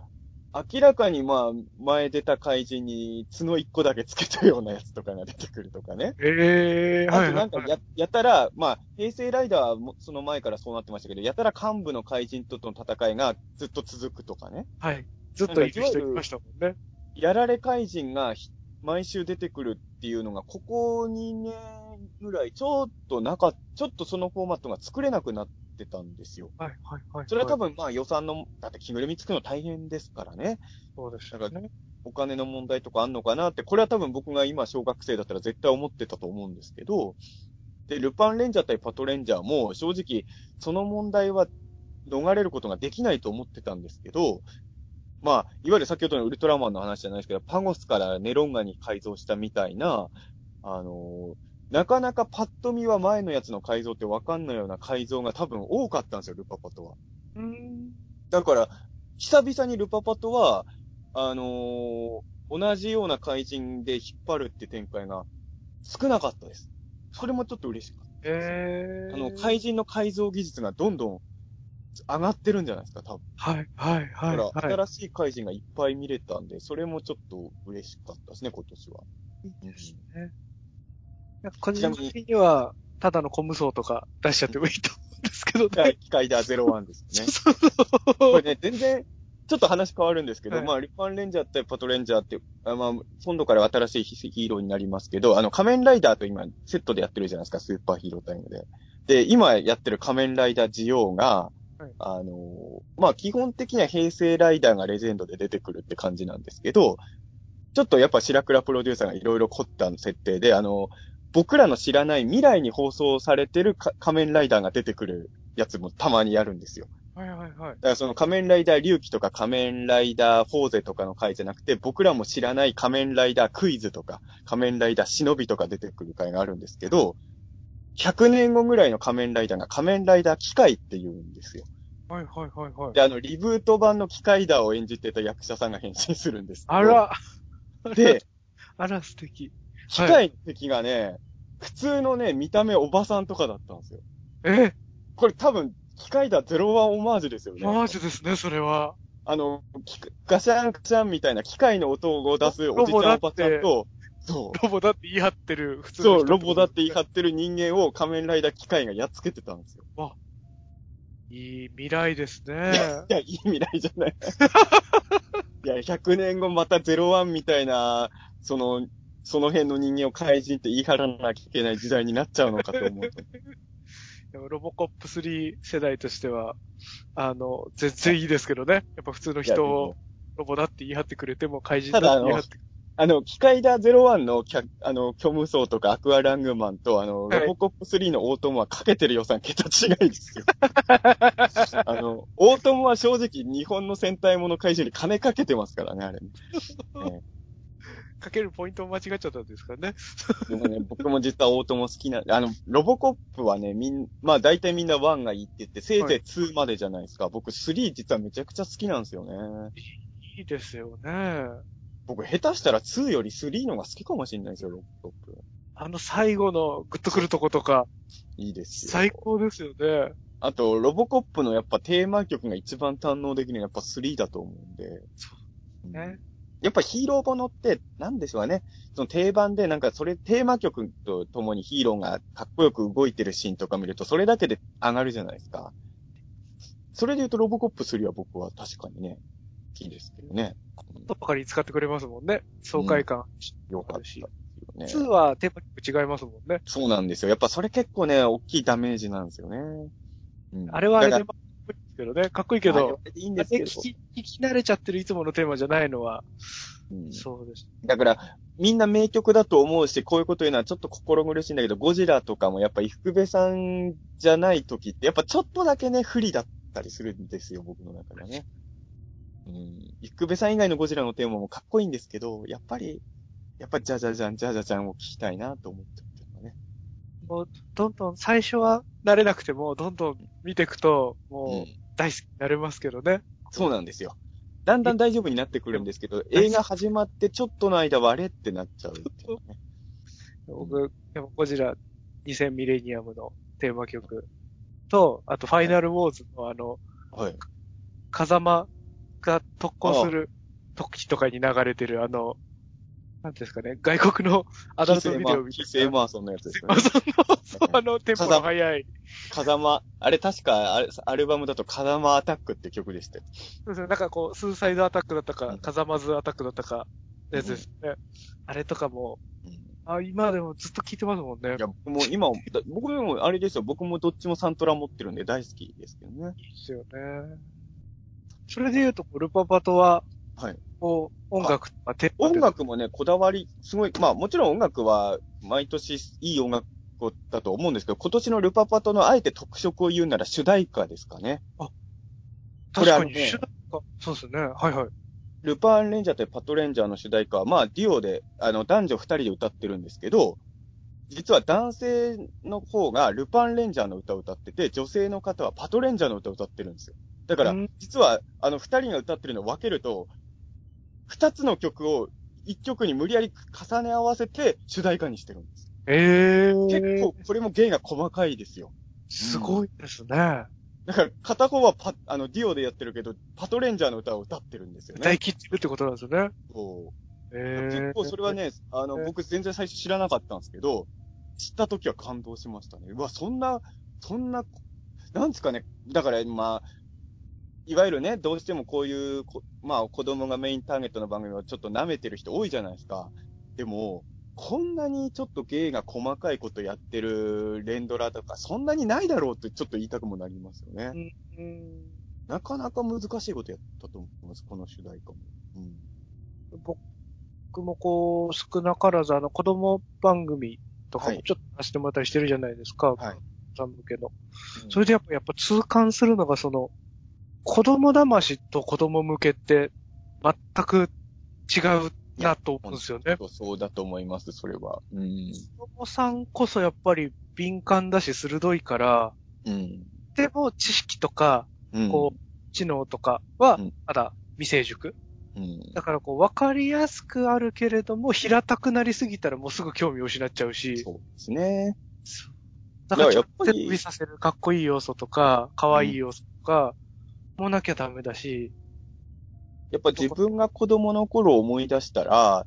明らかにまあ、前出た怪人に角一個だけつけたようなやつとかが出てくるとかね。ええー、あとなんかや、やたら、まあ、平成ライダーはもその前からそうなってましたけど、やたら幹部の怪人との戦いがずっと続くとかね。はい。ずっといる人いましたもんね。やられ怪人がひ毎週出てくるっていうのが、ここ2年ぐらい、ちょっとなかちょっとそのフォーマットが作れなくなってたんですよ。はいはいはい。それは多分まあ予算の、だって着ぐるみ作るの大変ですからね。そうですよだかね。お金の問題とかあんのかなって、これは多分僕が今小学生だったら絶対思ってたと思うんですけど、で、ルパンレンジャー対パトレンジャーも正直その問題は逃れることができないと思ってたんですけど、まあ、いわゆる先ほどのウルトラマンの話じゃないですけど、パゴスからネロンガに改造したみたいな、あのなかなかパッと見は前のやつの改造ってわかんないような改造が多分多かったんですよ、ルパパトは。うーん。だから、久々にルパパトは、あのー同じような怪人で引っ張るって展開が少なかったです。それもちょっと嬉しかっええー。た。あの、怪人の改造技術がどんどん上がってるんじゃないですか、多分。はいはいはい、だから、はい。新しい怪人がいっぱい見れたんで、それもちょっと嬉しかったですね、今年は。いいですね。なんか個人的には、ただのコム層とか出しちゃってもいいと思うんですけどね。機械だ01ですね。そうそうこれね、全然、ちょっと話変わるんですけど、はいまあ、リパンレンジャーってパトレンジャーって、あまあ、今度から新しいヒーローになりますけど、あの、仮面ライダーと今、セットでやってるじゃないですか、スーパーヒーロータイムで。で、今やってる仮面ライダージオウが、はいあの、まあ、基本的には平成ライダーがレジェンドで出てくるって感じなんですけど、ちょっとやっぱ白倉プロデューサーがいろいろ凝った設定で、あの、僕らの知らない未来に放送されてるか仮面ライダーが出てくるやつもたまにやるんですよ。はいはいはい。だからその仮面ライダー龍騎とか仮面ライダーフォーゼとかの回じゃなくて、僕らも知らない仮面ライダークイズとか、仮面ライダー忍びとか出てくる回があるんですけど、100年後ぐらいの仮面ライダーが仮面ライダー機械って言うんですよ。はいはいはいはい。で、あの、リブート版の機械ダーを演じてた役者さんが変身するんです。あらで、あら素敵。機械の敵がね、普通のね、見た目おばさんとかだったんですよ。え？これ多分、機械ダー01オマージュですよね。マジですね、それは。あの、きガシャンガシャンみたいな機械の音を出すおじちゃんおばちゃんと、そロボだって言い張ってる普う、通の人そう、ロボだって言い張ってる人間を仮面ライダー機械がやっつけてたんですよ。いい未来ですね。いや、いい未来じゃない。いや、100年後また01みたいな、その、その辺の人間を怪人って言い張らなきゃいけない時代になっちゃうのかと思う。ロボコップ3世代としては、あの、全然いいですけどね。やっぱ普通の人をロボだって言い張ってくれても怪人だって言い張ってくあの、機械ダー01のキャ、あの、虚無層とかアクアラングマンと、あの、はい。ロボコップ3のオートモはかけてる予算桁違いですよ。あの、オートモは正直日本の戦隊もの怪獣に金かけてますからね、あれ、ね かけるポイントを間違っちゃったんですからね。でもね、僕も実はオートモ好きな、あの、ロボコップはね、みん、まあ大体みんな1がいいって言って、せいぜい2までじゃないですか。僕3実はめちゃくちゃ好きなんですよね。いいですよね。僕下手したら2より3のが好きかもしれないですよ、ロボコップ。あの最後のグッとくるとことか、いいですよ。最高ですよね。あと、ロボコップのやっぱテーマ曲が一番堪能できるのはやっぱ3だと思うんで。うねうんやっぱヒーローものって、なんでしょうね。その定番でなんかそれ、テーマ曲とともにヒーローがかっこよく動いてるシーンとか見ると、それだけで上がるじゃないですか。それで言うとロボコップ3は僕は確かにね、好きですけどね。ばかり使ってくれますもんね。爽快感。よかったね。2はテーマ曲違いますもんね。そうなんですよ。やっぱそれ結構ね、大きいダメージなんですよね。うんあれはあれでけどね。かっこいいけど、いいんですけど。聞き、聞き慣れちゃってるいつものテーマじゃないのは、うんそうです。だから、みんな名曲だと思うし、こういうこと言うのはちょっと心苦しいんだけど、ゴジラとかもやっぱ伊福部さんじゃない時って、やっぱちょっとだけね、不利だったりするんですよ、僕の中ではね。うん。伊福部さん以外のゴジラのテーマもかっこいいんですけど、やっぱり、やっぱりじゃじゃじゃん、じゃじゃじゃんを聞きたいなと思ってるのはね。もう、どんどん最初は慣れなくても、どんどん見ていくと、うもう、ん。大好きになれますけどね。そうなんですよ。だんだん大丈夫になってくるんですけど、映画始まってちょっとの間はあれってなっちゃうっていうのね。僕、でもゴジラ2000ミレニアムのテーマ曲と、あとファイナルウォーズのあの、はい。風間が特攻する時とかに流れてるあの、なんですかね、外国のアダルトビデオみたいな。マーソンのやつですよね。あその、そうあの、テンポが速い。風間、あれ確かアルアルバムだと風間アタックって曲でしたよ。そうですね、なんかこう、スーサイドアタックだったかうん、風間ズアタックだったか、やつですね。あれとかも、あ、今でもずっと聞いてますもんねい。や、僕も今、だ 僕もあれですよ、僕もどっちもサントラ持ってるんで大好きですけどね。いいですよね。それで言うと、ルパパとは、はい。こう、音楽とかテーマで音楽もね、こだわり、すごい、まあもちろん音楽は毎年いい音楽だと思うんですけど、今年のルパパトのあえて特色を言うなら主題歌ですかね。こ確かにね主題歌そうですね。はいはい。ルパーンレンジャーとパトレンジャーの主題歌は、まあ、デュオで、あの、男女二人で歌ってるんですけど、実は男性の方がルパンレンジャーの歌を歌ってて、女性の方はパトレンジャーの歌を歌ってるんですよ。だからうん、実は、あの、二人が歌ってるのを分けると、二つの曲を一曲に無理やり重ね合わせて主題歌にしてるんです。ええー。結構、これも芸が細かいですよ。すごいですね。だから、片方はパ、あの、デュオでやってるけど、パトレンジャーの歌を歌ってるんですよね。歌い切ってるってことなんですよね。そう。ええー。結構それはね、あの、えー僕全然最初知らなかったんですけど、知った時は感動しましたね。うわ、そんな、そんな、なんですかね。だから、まあ、いわゆるね、どうしてもこういうこ、まあ、子供がメインターゲットの番組をちょっと舐めてる人多いじゃないですか。でも、こんなにちょっと芸が細かいことやってる連ドラとか、そんなにないだろうってちょっと言いたくもなりますよね。うんなかなか難しいことやったと思います、この主題歌も。うん。僕もこう、少なからずあの子供番組とかはいもちょっと出してもらったりしてるじゃないですか。はい。さん向けの。うんそれでやっぱ、やっぱ痛感するのがその、子供騙しと子供向けって全く違うなと思うんですよね。そうだと思います、それは。うん。子供さんこそやっぱり敏感だし鋭いから、うん。でも知識とか、うん。こう、知能とかはうん、まだ未成熟。うん。だからこう、わかりやすくあるけれども、平たくなりすぎたらもうすぐ興味を失っちゃうし、そうですね。だからちょっといややっぱりさせるかっこいい要素とか、可愛い要素とか、もなきゃダメだし、やっぱ自分が子供の頃を思い出したら、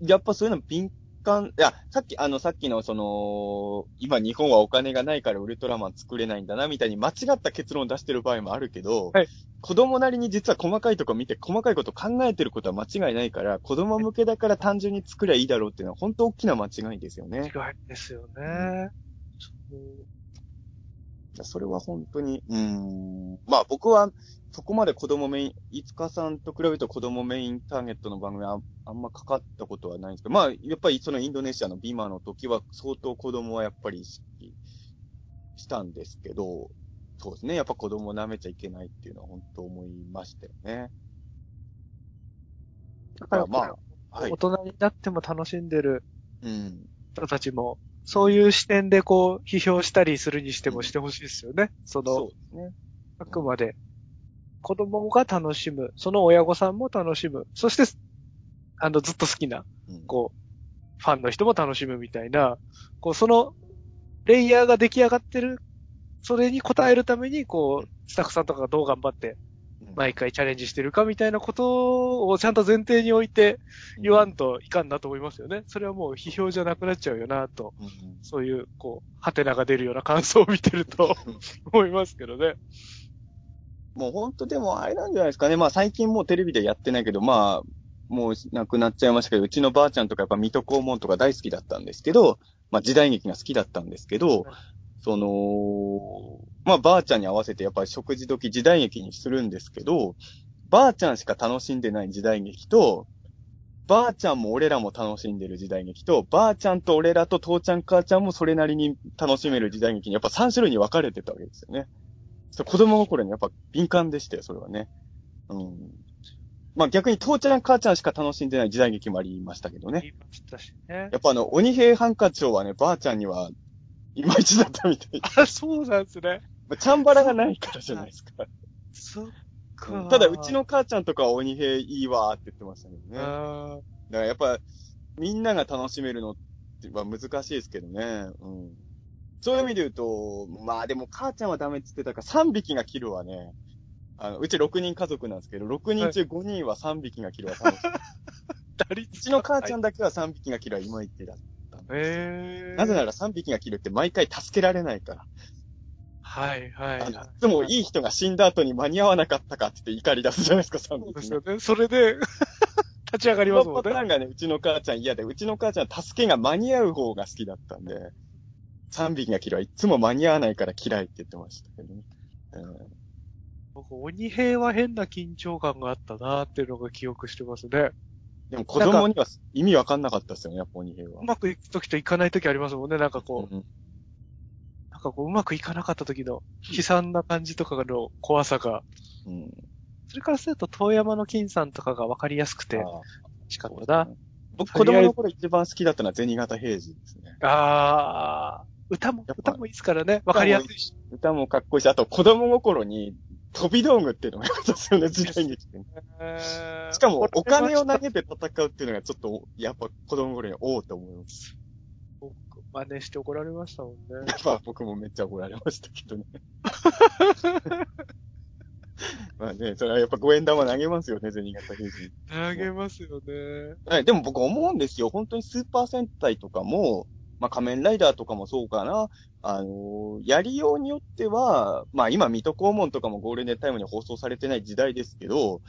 やっぱそういうの敏感、いや、さっき、あの、さっきのその、今日本はお金がないからウルトラマン作れないんだな、みたいに間違った結論を出してる場合もあるけど、はい子供なりに実は細かいとこ見て、細かいこと考えてることは間違いないから、子供向けだから単純に作りゃいいだろうっていうのは本当大きな間違いですよね。違いですよね。そうそれは本当に、うーん。まあ僕は、そこまで子供メイン、いつかさんと比べると子供メインターゲットの番組はああんまかかったことはないんですけど、まあやっぱりそのインドネシアのビマの時は相当子供はやっぱり意識したんですけど、そうですね。やっぱ子供を舐めちゃいけないっていうのは本当思いましたよね。だからまあ、はい大。人になっても楽しんでるうん。人たちも、そういう視点でこう、批評したりするにしてもしてほしいですよね。その、そね。あくまで、子供が楽しむ、その親御さんも楽しむ、そして、あの、ずっと好きな、うん。こう、ファンの人も楽しむみたいな、こう、その、レイヤーが出来上がってる、それに応えるために、こう、スタッフさんとかがどう頑張って、うん毎回チャレンジしてるかみたいなことをちゃんと前提に置いて言わんといかんなと思いますよね。それはもう批評じゃなくなっちゃうよなと、うんそういう、こう、ハテナが出るような感想を見てると思いますけどね。もう本当でもあれなんじゃないですかね。まあ最近もうテレビでやってないけど、まあ、もう亡くなっちゃいましたけど、うちのばあちゃんとかやっぱ水戸黄門とか大好きだったんですけど、まあ時代劇が好きだったんですけど、その、まあ、ばあちゃんに合わせてやっぱり食事時時代劇にするんですけど、ばあちゃんしか楽しんでない時代劇と、ばあちゃんも俺らも楽しんでる時代劇と、ばあちゃんと俺らと父ちゃん母ちゃんもそれなりに楽しめる時代劇にやっぱ3種類に分かれてたわけですよね。子供心にやっぱ敏感でしたよ、それはね。うん。まあ逆に父ちゃん母ちゃんしか楽しんでない時代劇もありましたけどね。言いましたしね。やっぱあの、鬼平犯科帳はね、ばあちゃんには、いまいちだったみたい。あ、そうなんですね。まあチャンバラがないからじゃないですか。そっか。ただ、うちの母ちゃんとかは鬼平いいわーって言ってましたけどね。だかあらやっぱ、みんなが楽しめるのっては難しいですけどね。うん。そういう意味で言うと、まあでも母ちゃんはダメって言ってたから、3匹が切るはね、あの、うち6人家族なんですけど、6人中5人は3匹が切るは楽しい。うちの母ちゃん。んだけは3匹が切るはいまいちだったんですよ。へーなぜなら3匹が切るって毎回助けられないから。はいはいはい。つもいい人が死んだ後に間に合わなかったかって言って怒り出すじゃないですか、3そう匹ですよね。それで、立ち上がりますもんね。パターンがね、うちの母ちゃん嫌で、うちの母ちゃんは助けが間に合う方が好きだったんで、3匹が嫌いはいつも間に合わないから嫌いって言ってましたけどね。うん僕、鬼平は変な緊張感があったなっていうのが記憶してますね。でも子供には意味わかんなかったですよね、やっぱ鬼平はう。まくいくときといかないときありますもんね。なんかこう、うんなんかこう、うまくいかなかった時の悲惨な感じとかの怖さが。うん。それからすると、遠山の金さんとかがわかりやすくて、しかったな。僕、子供の頃一番好きだったのは銭形平次ですね。あー、歌も歌もいいですからね。わかりやすいし。歌もかっこいいし、あと子供心に飛び道具っていうのが良かったですよね、時代劇って。えーしかも、お金を投げて戦うっていうのがちょっと、やっぱ子供頃におおって思います。僕真似して怒られましたもんね。やっぱ僕もめっちゃ怒られましたけどね。まあね、それはやっぱ五円玉投げますよね、銭形平次。投げますよね。はい、でも僕思うんですよ。本当にスーパー戦隊とかも、まあ仮面ライダーとかもそうかな。あのーやりようによっては、まあ今、水戸黄門とかもゴールデンタイムに放送されてない時代ですけど、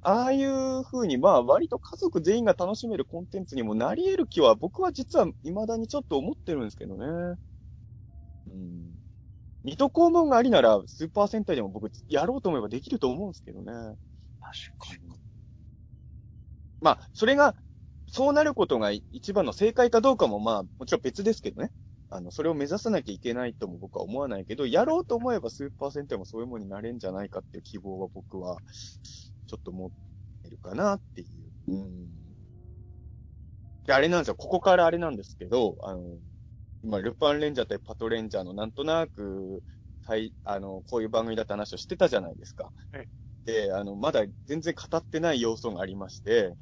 ああいう風に、まあ割と家族全員が楽しめるコンテンツにもなり得る気は、僕は実は未だにちょっと思ってるんですけどね。うん。水戸黄門がありなら、スーパー戦隊でも僕、やろうと思えばできると思うんですけどね。確かに。まあ、それが、そうなることが一番の正解かどうかも、まあ、もちろん別ですけどね。あの、それを目指さなきゃいけないとも僕は思わないけど、やろうと思えばスーパー戦隊もそういうものになれんじゃないかっていう希望は僕は、ちょっと持ってるかなっていう。うん。で、あれなんですよ。ここからあれなんですけど、あの、今、ルパンレンジャー対パトレンジャーのなんとなく、はい、あの、こういう番組だって話をしてたじゃないですか。はいで、あの、まだ全然語ってない要素がありまして、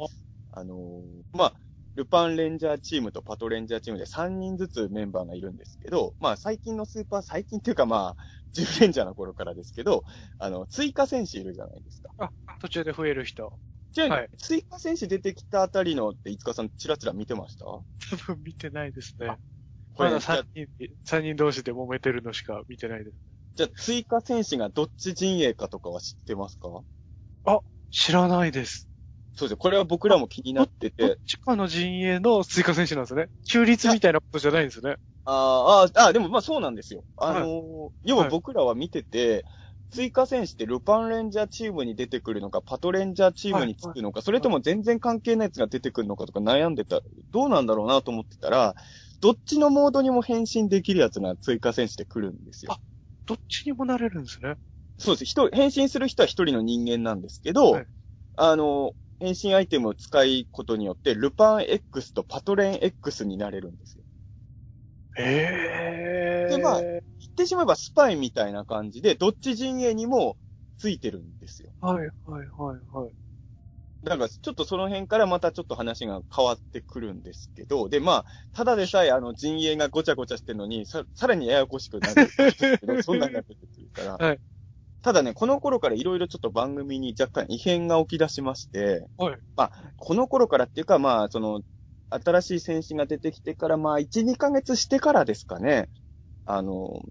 あの、まあ、ルパンレンジャーチームとパトレンジャーチームで3人ずつメンバーがいるんですけど、まあ最近のスーパー、最近っていうかまあ、10レンジャーの頃からですけど、あの、追加戦士いるじゃないですか。あ、途中で増える人。じゃあ、はい追加戦士出てきたあたりのって、いつかさんチラチラ見てました？多分見てないですね。これまだ3人、三人同士で揉めてるのしか見てないです。じゃあ、追加戦士がどっち陣営かとかは知ってますか？知らないです。そうですよ。これは僕らも気になってどってちかの陣営の追加選手なんですね。中立みたいなことじゃないんですね。あーあー、あでもまあそうなんですよ。あのーはい要は僕らは見てて、追加戦士ってルパンレンジャーチームに出てくるのか、パトレンジャーチームにつくのか、それとも全然関係ないやつが出てくるのかとか悩んでた、どうなんだろうなと思ってたら、どっちのモードにも変身できるやつが追加戦士で来るんですよあ。どっちにもなれるんですね。そうです。人、変身する人は一人の人間なんですけど、はいあの、変身アイテムを使いことによって、ルパン X とパトレン X になれるんですよ。へでまあ言ってしまえばスパイみたいな感じで、どっち陣営にもついてるんですよ。はいはいはいはい。だから、ちょっとその辺からまたちょっと話が変わってくるんですけど、で、まあ、ただでさえあの陣営がごちゃごちゃしてるのに、さ、さらにややこしくなる そんなのが出てくるから。はいただね、この頃からいろいろちょっと番組に若干異変が起き出しまして、はい。まあ、この頃からっていうか、まあ、その、新しい選手が出てきてから、まあ、1、2ヶ月してからですかね。あの、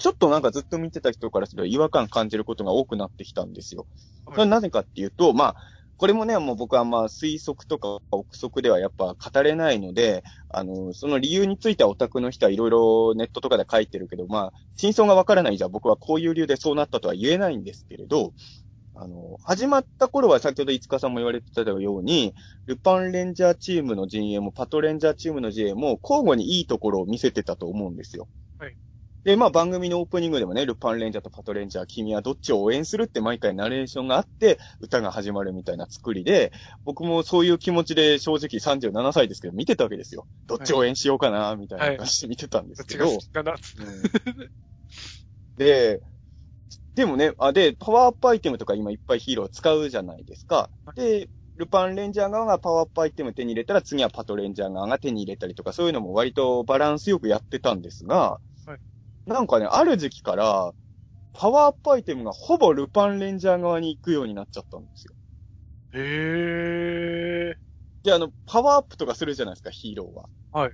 ちょっとなんかずっと見てた人からすれば違和感感じることが多くなってきたんですよ。それはなぜかっていうと、まあ、これもね、もう僕はまあ推測とか憶測ではやっぱ語れないので、あの、その理由についてはオタクの人はいろいろネットとかで書いてるけど、まあ、真相がわからないじゃ僕はこういう理由でそうなったとは言えないんですけれど、あの、始まった頃は先ほど五日さんも言われてたように、ルパンレンジャーチームの陣営もパトレンジャーチームの陣営も交互にいいところを見せてたと思うんですよ。はい。で、まあ番組のオープニングでもね、ルパンレンジャーとパトレンジャー、君はどっちを応援するって毎回ナレーションがあって、歌が始まるみたいな作りで、僕もそういう気持ちで正直37歳ですけど見てたわけですよ。どっちを応援しようかな、みたいな感じで見てたんですけど。どっちが好きかな。うんで、でもね、あ、で、パワーアップアイテムとか今いっぱいヒーロー使うじゃないですか。で、ルパンレンジャー側がパワーアップアイテム手に入れたら次はパトレンジャー側が手に入れたりとかそういうのも割とバランスよくやってたんですが、はいなんかね、ある時期から、パワーアップアイテムがほぼルパンレンジャー側に行くようになっちゃったんですよ。へえ。で、あの、パワーアップとかするじゃないですか、ヒーローは。はい。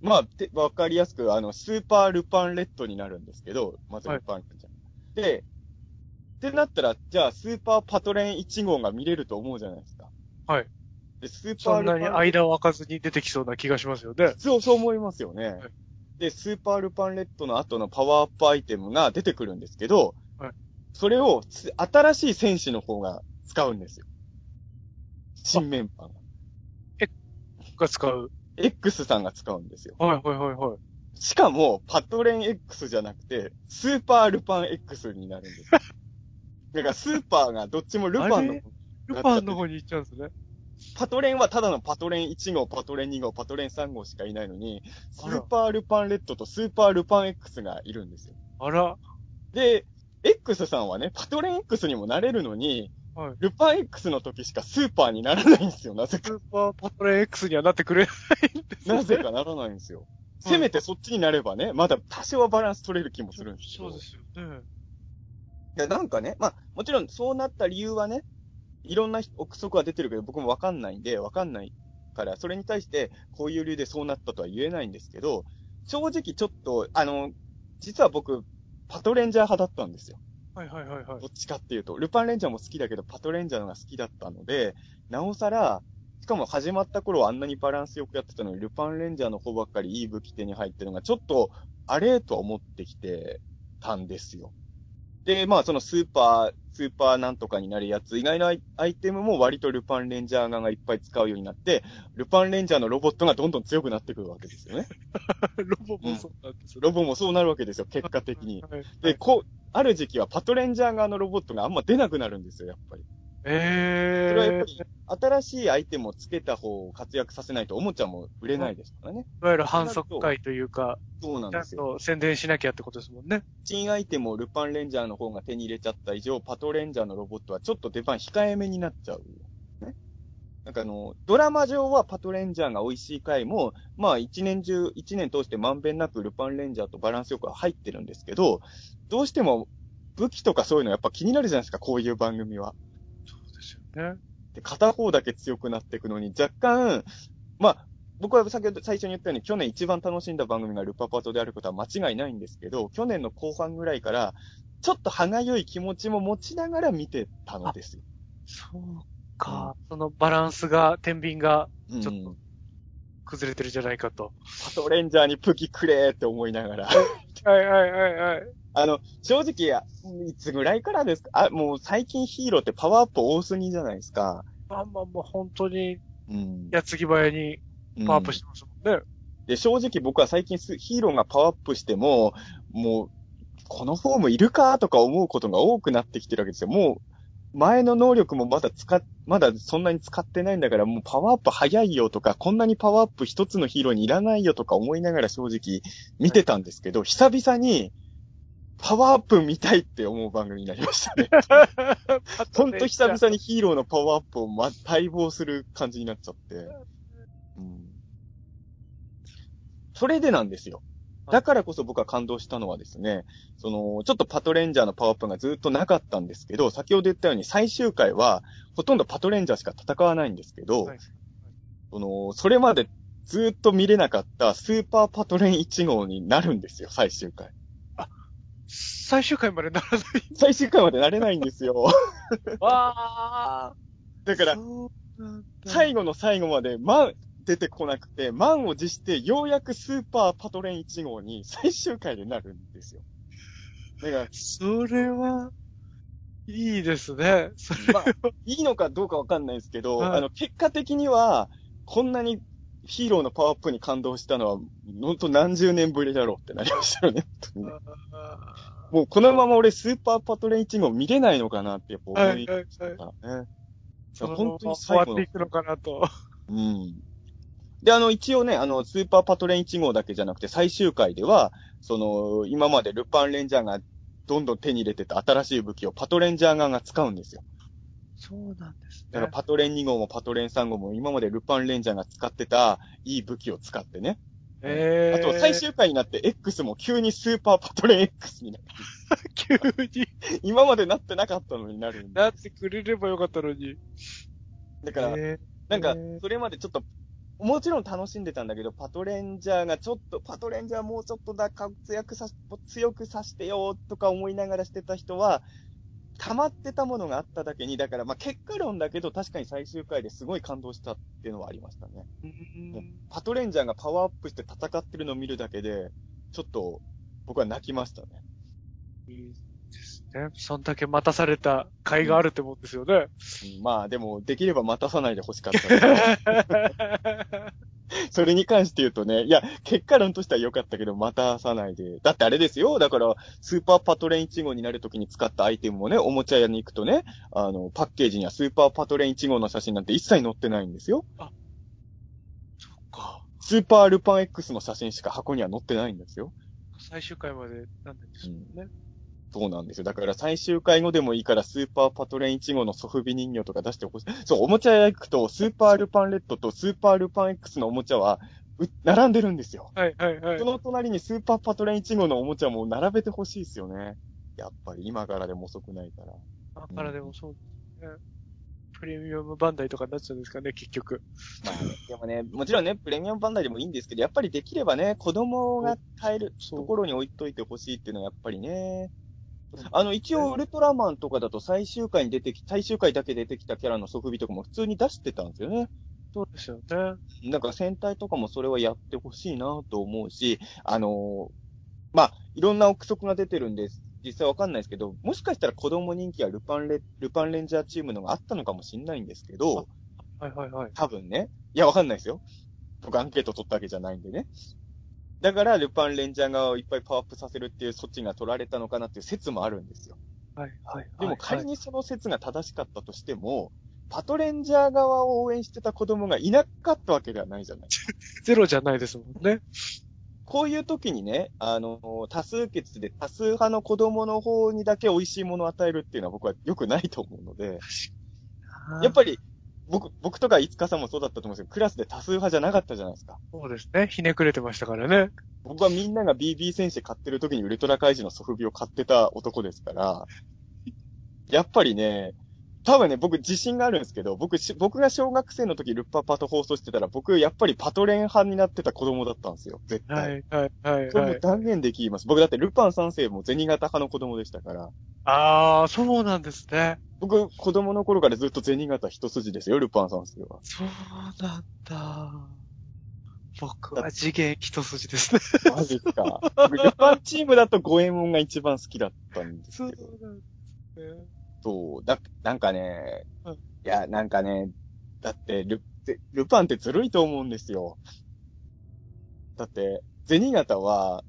まあ、てわかりやすく、あの、スーパールパンレッドになるんですけど、まずルパンレンジャー。で、ってなったら、じゃあ、スーパーパトレン1号が見れると思うじゃないですか。はい。で、スーパそんなにールパン間を空かずに出てきそうな気がしますよね。そう、そう思いますよね。いで、スーパールパンレッドの後のパワーアップアイテムが出てくるんですけど、はいそれをつ新しい戦士の方が使うんですよ。新メンバーが。が使う？X さんが使うんですよ。はいはいはいはい。しかも、パトレン X じゃなくて、スーパールパン X になるんですよ。だからスーパーがどっちもルパンのあれ？ルパンの方に行っちゃうんですね。パトレンはただのパトレン1号、パトレン2号、パトレン3号しかいないのに、スーパールパンレッドとスーパールパン X がいるんですよ。あら。で、X さんはね、パトレン X にもなれるのに、はい。ルパン X の時しかスーパーにならないんですよ、なぜか。スーパーパトレン X にはなってくれないんですよねなぜかならないんですよ。はいせめてそっちになればね、まだ多少はバランス取れる気もするんですけど。そうですよね。いや、なんかね、まあ、もちろんそうなった理由はね、いろんな憶測は出てるけど、僕もわかんないんで、わかんないから、それに対して、こういう理由でそうなったとは言えないんですけど、正直ちょっと、あの、実は僕、パトレンジャー派だったんですよ。はいはいはいはいど。っちかっていうと、ルパンレンジャーも好きだけど、パトレンジャーのが好きだったので、なおさら、しかも始まった頃はあんなにバランスよくやってたのに、ルパンレンジャーの方ばっかりいい武器手に入ってるのが、ちょっと、あれとは思ってきてたんですよ。で、まあ、そのスーパー、スーパーなんとかになるやつ以外のアイテムも割とルパンレンジャー側がいっぱい使うようになって、ルパンレンジャーのロボットがどんどん強くなってくるわけですよね。ロボもそうなんですよ。ロボもそうなるわけですよ、結果的に。はい。で、こう、ある時期はパトレンジャー側のロボットがあんま出なくなるんですよ、やっぱり。えそれはやっえぱり、新しいアイテムをつけた方を活躍させないとおもちゃも売れないですからね。いわゆる反則会というか、そうなんですよ。と宣伝しなきゃってことですもんね。新アイテムをルパンレンジャーの方が手に入れちゃった以上、パトレンジャーのロボットはちょっと出番控えめになっちゃう。ね。なんかあの、ドラマ上はパトレンジャーが美味しい回も、まあ一年中、一年通してまんべんなくルパンレンジャーとバランスよく入ってるんですけど、どうしても武器とかそういうのやっぱ気になるじゃないですか、こういう番組は。ね。で、片方だけ強くなっていくのに、若干、まあ、僕は先ほど最初に言ったように、去年一番楽しんだ番組がルパパトであることは間違いないんですけど、去年の後半ぐらいから、ちょっと歯がゆい気持ちも持ちながら見てたのですよ。そうか。そのバランスが、天秤がうんちょっと崩れてるじゃないかと。パトレンジャーに武器くれーって思いながら。はいはいはいはい。あの、正直、いつぐらいからですか？あ、もう最近ヒーローってパワーアップ多すぎじゃないですか。まあまあまあ本当に、うん。矢継ぎ早にパワーアップしてますもんね。で、正直僕は最近スヒーローがパワーアップしても、もう、このフォームいるかとか思うことが多くなってきてるわけですよ。もう、前の能力もまだ使っ、まだそんなに使ってないんだから、もうパワーアップ早いよとか、こんなにパワーアップ一つのヒーローにいらないよとか思いながら正直見てたんですけど、久々に、パワーアップ見たいって思う番組になりましたね。ほんと久々にヒーローのパワーアップを、ま、待望する感じになっちゃって。うんそれでなんですよ。だからこそ僕は感動したのはですね、その、ちょっとパトレンジャーのパワーアップがずっとなかったんですけど、先ほど言ったように最終回は、ほとんどパトレンジャーしか戦わないんですけど、はいその、それまでずっと見れなかったスーパーパトレン1号になるんですよ、最終回。最終回までならない。最終回までなれないんですよ。わあ。だから、最後の最後まで、満出てこなくて、満を持して、ようやくスーパーパトレン1号に 最終回でなるんですよ。だから、それは、いいですね。それまあ、いいのかどうかわかんないですけど、はいあの、結果的には、こんなにヒーローのパワーアップに感動したのは、ほんと何十年ぶりだろうってなりましたよね。もうこのまま俺スーパーパトレン1号見れないのかなってやっぱ思ーはいいはいはい。たからね。その本当に終最後のわっていくのかなと。うん。で、あの、一応ね、あの、スーパーパトレイン1号だけじゃなくて、最終回では、その、今までルパンレンジャーがどんどん手に入れてた新しい武器をパトレンジャー側が使うんですよ。そうなんですだからね。パトレン2号もパトレン3号も今までルパンレンジャーが使ってたいい武器を使ってね。えー、あと最終回になって X も急にスーパーパトレン X になる。急に今までなってなかったのになるんで。なってくれればよかったのに。だから、えーなんかそれまでちょっと、もちろん楽しんでたんだけど、パトレンジャーがちょっと、パトレンジャーもうちょっとだ、活躍さし、強くさしてよとか思いながらしてた人は、溜まってたものがあっただけに、だからまあ結果論だけど確かに最終回ですごい感動したっていうのはありましたね。うんもうパトレンジャーがパワーアップして戦ってるのを見るだけで、ちょっと僕は泣きましたね。いいですね。そんだけ待たされた甲斐があるってもんですよね。うんまあでも、できれば待たさないで欲しかった。それに関して言うとね、いや、結果論としては良かったけど、待たさないで。だってあれですよ。だから、スーパーパトレン1号になるときに使ったアイテムもね、おもちゃ屋に行くとね、あの、パッケージにはスーパーパトレン1号の写真なんて一切載ってないんですよ。そっか。スーパールパン X の写真しか箱には載ってないんですよ。最終回までなんでしょうね。そうなんですよ。だから最終回後でもいいからスーパーパトレン1号のソフビ人形とか出してほしい。そう、おもちゃ屋行くとスーパールパンレッドとスーパールパン X のおもちゃは、う並んでるんですよ。はいはいはいそ。の隣にスーパーパトレン1号のおもちゃも並べてほしいですよね。やっぱり今からでも遅くないから。だからでもそうですね。プレミアムバンダイとかになっちゃうんですかね、結局。まあ、でもね、もちろんね、プレミアムバンダイでもいいんですけど、やっぱりできればね、子供が買えるところに置いといてほしいっていうのはやっぱりね。あの、一応、ウルトラマンとかだと最終回に出てき、最終回だけ出てきたキャラのソフビとかも普通に出してたんですよね。そうですよね。なんか戦隊とかもそれはやってほしいなと思うし、あのーまあ、いろんな憶測が出てるんです。実際わかんないですけど、もしかしたら子供人気はルパンレ、ルパンレンジャーチームのがあったのかもしれないんですけど、はいはいはい。多分ね。いや、わかんないですよ。僕アンケート取ったわけじゃないんでね。だから、ルパンレンジャー側をいっぱいパワーアップさせるっていう措置が取られたのかなっていう説もあるんですよ。はいはい。でもはい仮にその説が正しかったとしても、パトレンジャー側を応援してた子供がいなかったわけではないじゃない。ゼロじゃないですもんね。こういう時にね、あの、多数決で多数派の子供の方にだけ美味しいものを与えるっていうのは僕は良くないと思うので、やっぱり、僕、僕とか五日さんもそうだったと思うんですけど、クラスで多数派じゃなかったじゃないですか。そうですね。ひねくれてましたからね。僕はみんなが BB 戦士買ってる時にウルトラ怪獣のソフビを買ってた男ですから、やっぱりね、多分ね、僕自信があるんですけど、僕し、僕が小学生の時ルッパパと放送してたら、僕やっぱりパトレン派になってた子供だったんですよ、絶対。はいはいはいそれもはい。断言できます。僕だってルパン三世も銭形派の子供でしたから、ああ、そうなんですね。僕子供の頃からずっと銭形一筋ですよ、ルパン三世は。そうなんだ。僕は次元一筋ですね。マジか。僕ルパンチームだと五右衛門が一番好きだったんですそう。なんですね。そう、だ、なんかね、うんいや、なんかね、だってル、ぜルパンってずるいと思うんですよ。だって、銭形は、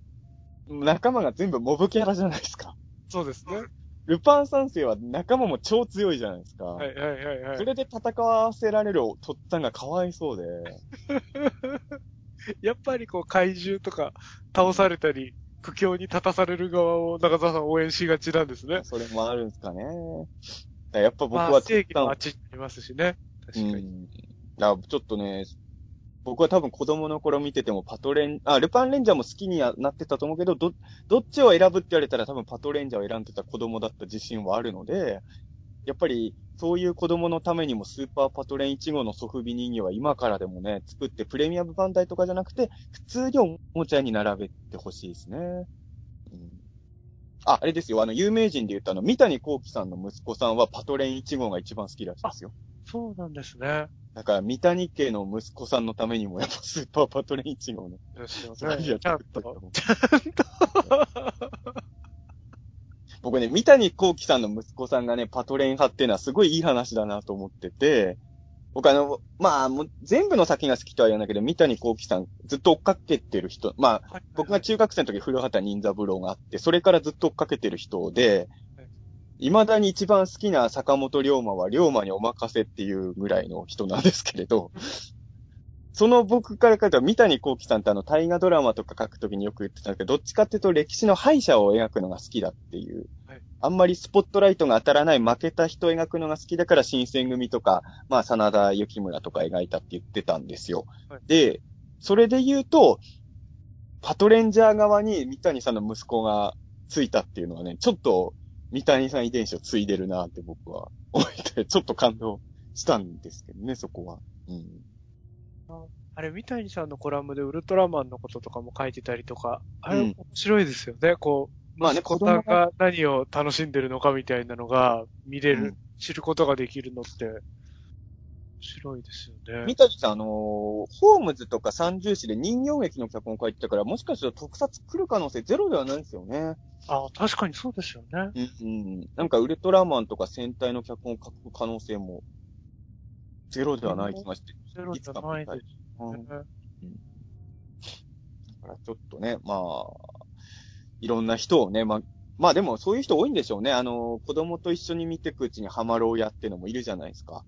仲間が全部モブキャラじゃないですか。そうですね。ルパン三世は仲間も超強いじゃないですか。はいはいはいはい。それで戦わせられるとっつぁんがかわいそうで。やっぱりこう怪獣とか倒されたり、苦境に立たされる側を中澤さん応援しがちなんですね。それもあるんですかね。やっぱ僕まあは正義のあとっっちにいますしね。確かに。ちょっとね、僕は多分子供の頃見ててもパトレン、あ、ルパンレンジャーも好きにはなってたと思うけど、ど、どっちを選ぶって言われたら多分パトレンジャーを選んでた子供だった自信はあるので、やっぱりそういう子供のためにもスーパーパトレイン1号のソフビ人形は今からでもね、作ってプレミアムバンダイとかじゃなくて、普通におもちゃに並べてほしいですね。うんあ、あれですよ。あの、有名人で言ったあの、三谷幸喜さんの息子さんはパトレイン1号が一番好きらしいですよ。そうなんですね。だから、三谷家の息子さんのためにも、やっぱスーパーパトレイン1号ね、ですよね。ちゃん作っといた方とが。僕ね、三谷幸喜さんの息子さんがね、パトレイン派っていうのはすごいいい話だなと思ってて、僕あの、まあ、もう全部の作品が好きとは言わないけど、三谷幸喜さんずっと追っかけてる人、まあ、僕が中学生の時古畑任三郎があって、それからずっと追っかけてる人ではい、未だに一番好きな坂本龍馬は龍馬にお任せっていうぐらいの人なんですけれど、その僕から書いた三谷幸喜さんってあの大河ドラマとか書くときによく言ってたけど、どっちかっていうと歴史の敗者を描くのが好きだっていう。はいあんまりスポットライトが当たらない負けた人を描くのが好きだから新選組とか、まあ真田幸村とか描いたって言ってたんですよ。はいで、それで言うと、パトレンジャー側に三谷さんの息子がついたっていうのはね、ちょっと三谷さん遺伝子を継いでるなって僕は思って、ちょっと感動したんですけどね、そこは。うん。あれ、三谷さんのコラムでウルトラマンのこととかも書いてたりとか、あれうん面白いですよね。こう、まあね息子さんが何を楽しんでるのかみたいなのが見れる、うん知ることができるのって、面白いですよね。三谷さん、あのーホームズとか三重視で人形劇の脚本を書いてたから、もしかすると特撮来る可能性ゼロではないですよね。あ確かにそうですよね。うん、うん。なんかウルトラマンとか戦隊の脚本を書く可能性もゼロではない気がして。ゼロじゃないですうん。だね。からちょっとね、まあ、いろんな人をね、まあ、まあでもそういう人多いんでしょうね。あのー子供と一緒に見ていくうちにハマろうやっていうのもいるじゃないですか。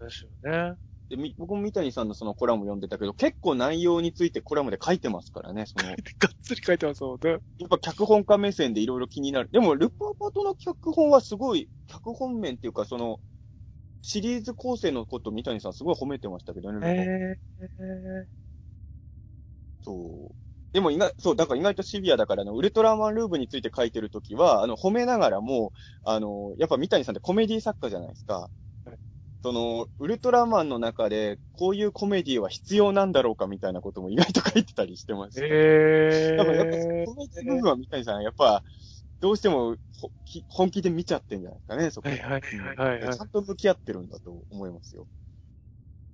ですよね。で、み僕も三谷さんのそのコラム読んでたけど、結構内容についてコラムで書いてますからね。その、がっつり書いてますもんね。やっぱ脚本家目線でいろいろ気になる。でも、ルパーパトの脚本はすごい、脚本面っていうか、その、シリーズ構成のこと三谷さんすごい褒めてましたけどね。ええそう。でも意外、そう、だから意外とシビアだから、あの、ウルトラマンルーブについて書いてるときは、あの、褒めながらも、あの、やっぱ三谷さんってコメディ作家じゃないですか。はいその、ウルトラマンの中で、こういうコメディは必要なんだろうかみたいなことも意外と書いてたりしてます。ええだからやっぱ、コメディ部分は三谷さん、やっぱ、どうしても本気で見ちゃってんじゃないですかね、そこ。はいはいはいはいはいちゃんと向き合ってるんだと思いますよ。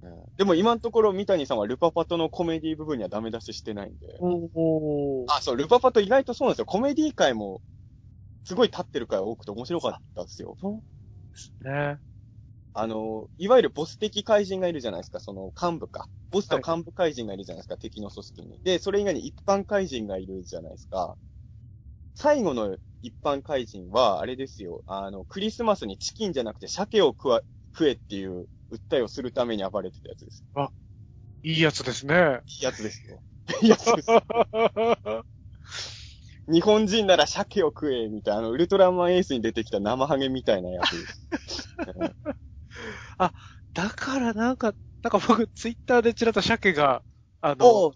うんでも今のところ三谷さんはルパパトのコメディ部分にはダメ出ししてないんで。おー。あ、そう、ルパパト意外とそうなんですよ。コメディ界も、すごい立ってる回多くて面白かったですよ。ですね。あの、いわゆるボス的怪人がいるじゃないですか、その幹部か。ボスと幹部怪人がいるじゃないですか、敵の組織に。で、それ以外に一般怪人がいるじゃないですか。最後の一般怪人は、あれですよ、あの、クリスマスにチキンじゃなくて鮭を食わ、食えっていう訴えをするために暴れてたやつです。いいやつですね。いいやつですよ。いいやつです。日本人なら鮭を食え、みたいな、あの、ウルトラマンエースに出てきた生ハゲみたいなやつです。うんだからなんか、なんか僕ツイッターでちらっと鮭が、あのお、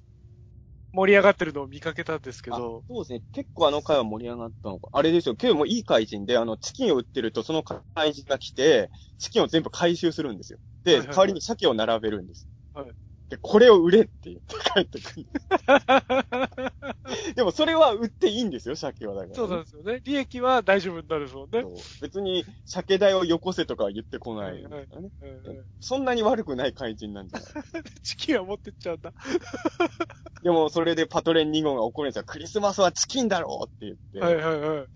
盛り上がってるのを見かけたんですけど、そうですね。結構あの回は盛り上がったのか。あれですよ。結構もういい怪人で、あの、チキンを売ってると、その怪人が来て、チキンを全部回収するんですよ。で、はいはいはい代わりに鮭を並べるんです。はいで、これを売れって言って帰ってくるん でもそれは売っていいんですよ、鮭はだから、ね。そうなんですよね。利益は大丈夫になるですもんね。そう別に、鮭代をよこせとかは言ってこないですからね。うんうんそんなに悪くない怪人なんじゃない チキンは持ってっちゃうんだ。でも、それでパトレン2号が怒るんですよ。クリスマスはチキンだろうって言って。はいはいはい。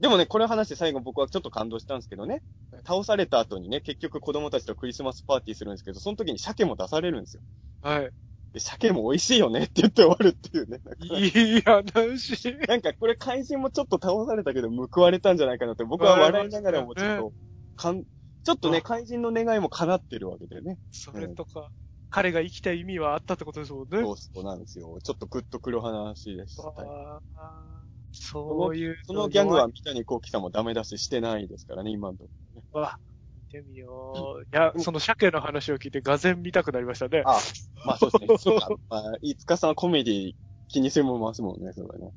でもね、これを話して最後僕はちょっと感動したんですけどね。倒された後にね、結局子供たちとクリスマスパーティーするんですけど、その時に鮭も出されるんですよ。はい。で、鮭も美味しいよねって言って終わるっていうね。なんかいい話。なんかこれ怪人もちょっと倒されたけど報われたんじゃないかなって僕は笑いながらもちょっと、かん、ちょっとね、あ怪人の願いも叶ってるわけでね。それとか、彼が生きた意味はあったってことですもんね。そうそうなんですよ。ちょっとグッとくる話でした。そういうそのギャグは三谷幸喜さんもダメ出ししてないですからね、今のところね。わ、見てみよう。いや、その鮭の話を聞いて、がぜ見たくなりましたね。あ、まあそうですね。そうか。まあ、いつかさんはコメディ気にせもますもんね、それはね。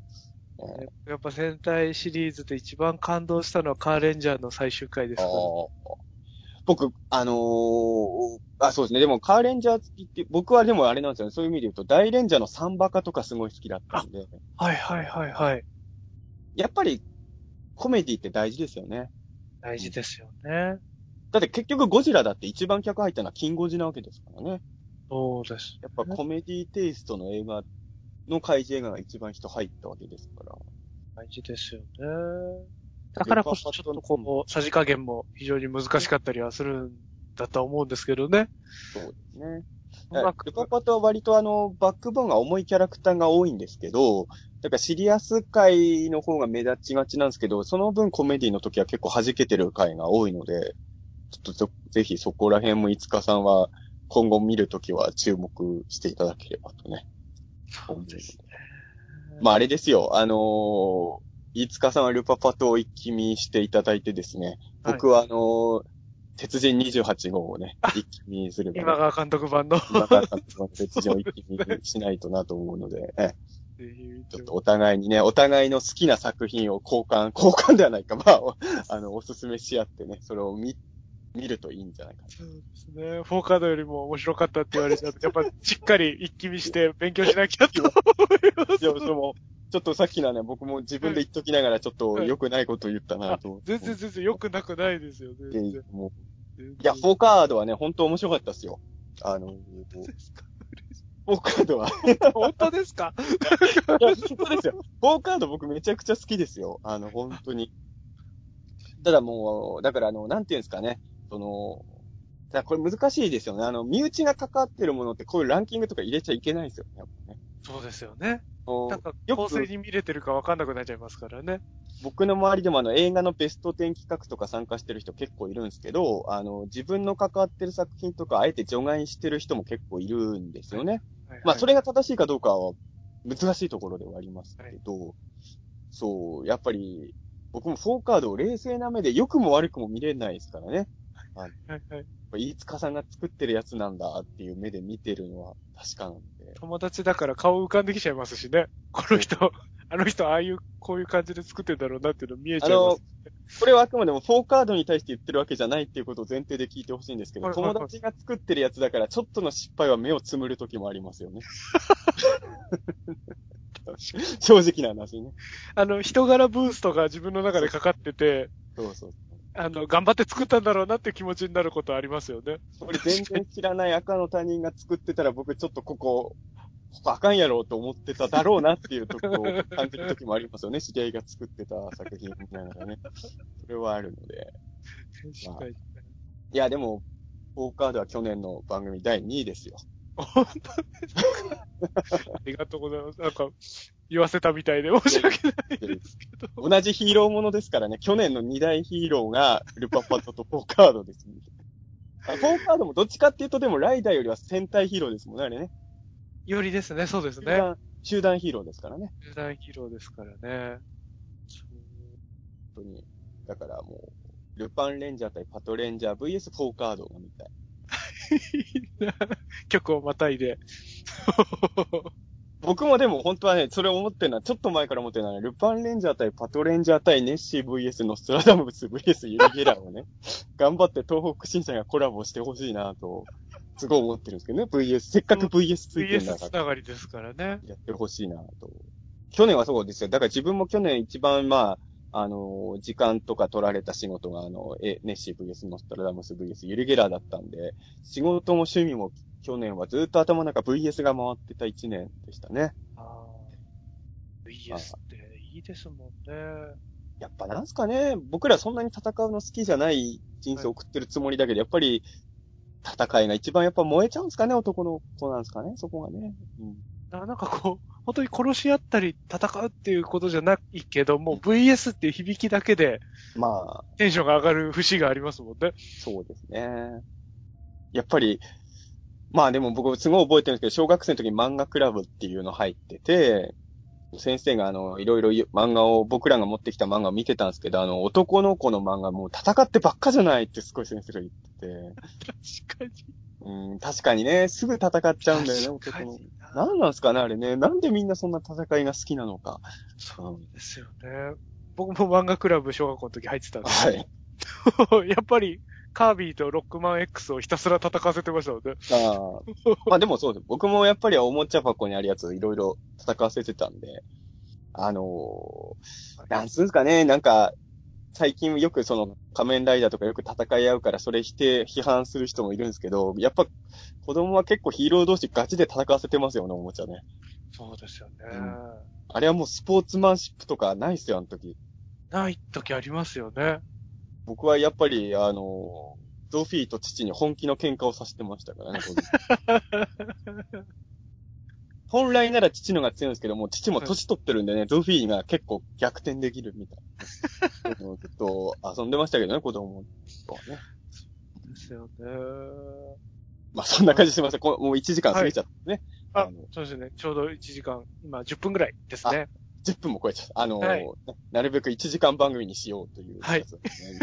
えーやっぱ戦隊シリーズで一番感動したのはカーレンジャーの最終回ですあから、ー僕、あのー、あ、そうですね。でも、カーレンジャー好きって、僕はでもあれなんですよね。そういう意味で言うと、大レンジャーのサンバカとかすごい好きだったんで、はいはいはいはい。やっぱり、コメディって大事ですよね。大事ですよね。だって結局ゴジラだって一番客入ったのはキンゴジなわけですからね。そうです。やっぱコメディテイストの映画の怪獣映画が一番人入ったわけですから。大事ですよね。だからこそちょっとこう、さじ加減も非常に難しかったりはするんだとは思うんですけどね。そうですね。ルパパとは割とあの、バックボーンが重いキャラクターが多いんですけど、だからシリアス回の方が目立ちがちなんですけど、その分コメディの時は結構弾けてる回が多いので、ちょっとぜぜひそこら辺もいつかさんは今後見るときは注目していただければとね。そうですね。まああれですよ、あのー、いつかさんはルパパとを一気見していただいてですね、僕はあのー鉄人28号をね、一気見する今川監督版の。今から鉄人を一気見しないとなと思うので、えちょっとお互いにね、お互いの好きな作品を交換、交換ではないか、まあ、あの、おすすめし合ってね、それを見、見るといいんじゃないかな。そうですね。フォーカードよりも面白かったって言われちゃうと、やっぱしっかり一気見して勉強しなきゃと思います。いや、でも、ちょっとさっきのはね、僕も自分で言っときながら、ちょっと良くないことを言ったなと。全然全然良くなくないですよ、全然。もういや、フォーカードはね、本当面白かったっすよ。あの、そうですか？フォーカードは。本当ですか？いや、そうですよ。フォーカード僕めちゃくちゃ好きですよ。あの、本当に。ただもう、だからあの、なんていうんですかね。その、だこれ難しいですよね。あの、身内が関わってるものってこういうランキングとか入れちゃいけないですよね。やっぱね。そうですよね。こうなんか、よ構成くに見れてるか分かんなくなっちゃいますからね。僕の周りでもあの映画のベスト10企画とか参加してる人結構いるんですけど、あの、自分の関わってる作品とかあえて除外してる人も結構いるんですよね。まあ、それ、れが正しいかどうかは難しいところではありますけど、そう、やっぱり、僕もフォーカードを冷静な目で良くも悪くも見れないですからね。はいはい。飯塚さんが作ってるやつなんだっていう目で見てるのは確かなんで。友達だから顔浮かんできちゃいますしね。この人、あの人、ああいう、こういう感じで作ってんだろうなっていうの見えちゃいます。これはあくまでもフォーカードに対して言ってるわけじゃないっていうことを前提で聞いてほしいんですけど、はいはいはい友達が作ってるやつだからちょっとの失敗は目をつむる時もありますよね。正直な話ね。あの、人柄ブーストが自分の中でかかってて、そうそう。あの、頑張って作ったんだろうなって気持ちになることありますよね。これ全然知らない赤の他人が作ってたら僕ちょっとここ、ここあかんやろうと思ってただろうなっていうところを感じる時もありますよね。知り合いが作ってた作品みたいなのがね。それはあるので。確かに。いや、でも、フォーカードは去年の番組第2位ですよ。本当ですか？ありがとうございます。なんか、言わせたみたいで申し訳ないですけど。同じヒーローものですからね。去年の2大ヒーローがルパパトとフォーカードです、ね。あフォーカードもどっちかっていうとでもライダーよりは戦隊ヒーローですもんね、あれね。よりですね、そうですね。集団ヒーローですからね。集団ヒーローですからね。本当に。だからもう、ルパンレンジャー対パトレンジャー VS フォーカードが見たい。曲をまたいで。僕もでも本当はね、それ思ってるのは、ちょっと前から思ってるのはね、ルパンレンジャー対パトレンジャー対ネッシー VS ノストラダムス VS ユリゲラーをね、頑張って東北新社がコラボしてほしいなと、すごい思ってるんですけどね、VS、せっかく VS ついてるん VS だから、つながりですからね。やってほしいなと。去年はそうですよ。だから自分も去年一番まあ、あの、時間とか取られた仕事が、あの、え、ネッシー VS ノストラダムス VS ユリゲラーだったんで、仕事も趣味も去年はずっと頭の中 VS が回ってた一年でしたね。VS っていいですもんね。やっぱなんすかね、僕らそんなに戦うの好きじゃない人生を送ってるつもりだけど、やっぱり戦いが一番やっぱ燃えちゃうんですかね、男の子なんですかね、そこがね。うん、ななんかこう、本当に殺し合ったり戦うっていうことじゃないけども、VS っていう響きだけでまあ、テンションが上がる節がありますもんね。そうですね。やっぱり、まあでも僕すごい覚えてるんですけど、小学生の時に漫画クラブっていうの入ってて、先生があの、いろいろ漫画を、僕らが持ってきた漫画を見てたんですけど、あの、男の子の漫画もう戦ってばっかじゃないってすごい先生が言ってて、確かに。うん、確かにね、すぐ戦っちゃうんだよね、男の。確かになんなんすかね、あれね。なんでみんなそんな戦いが好きなのか。そうですよね。僕も漫画クラブ小学校の時入ってたんで、はい。やっぱりカービィとロックマン X をひたすら戦わせてましたので。ああ。まあでもそうです。僕もやっぱりおもちゃ箱にあるやつをいろいろ戦わせてたんで、あのー、なんつうんですかね、なんか、最近よくその仮面ライダーとかよく戦い合うからそれ否定、批判する人もいるんですけど、やっぱ子供は結構ヒーロー同士ガチで戦わせてますよね、おもちゃね。そうですよね。あれはもうスポーツマンシップとかないっすよ、あの時。ない時ありますよね。僕はやっぱり、あの、ゾフィーと父に本気の喧嘩をさせてましたからね、本来なら父のが強いんですけども、父も年取ってるんでね、ゾフィーが結構逆転できるみたいな。ずっと遊んでましたけどね、子供とはね。ですよね。まあそんな感じしてます。こもう1時間過ぎちゃってね。ああの、そうですね。ちょうど1時間、今10分ぐらいですね。10分も超えちゃった。あの、はいなるべく1時間番組にしようというね。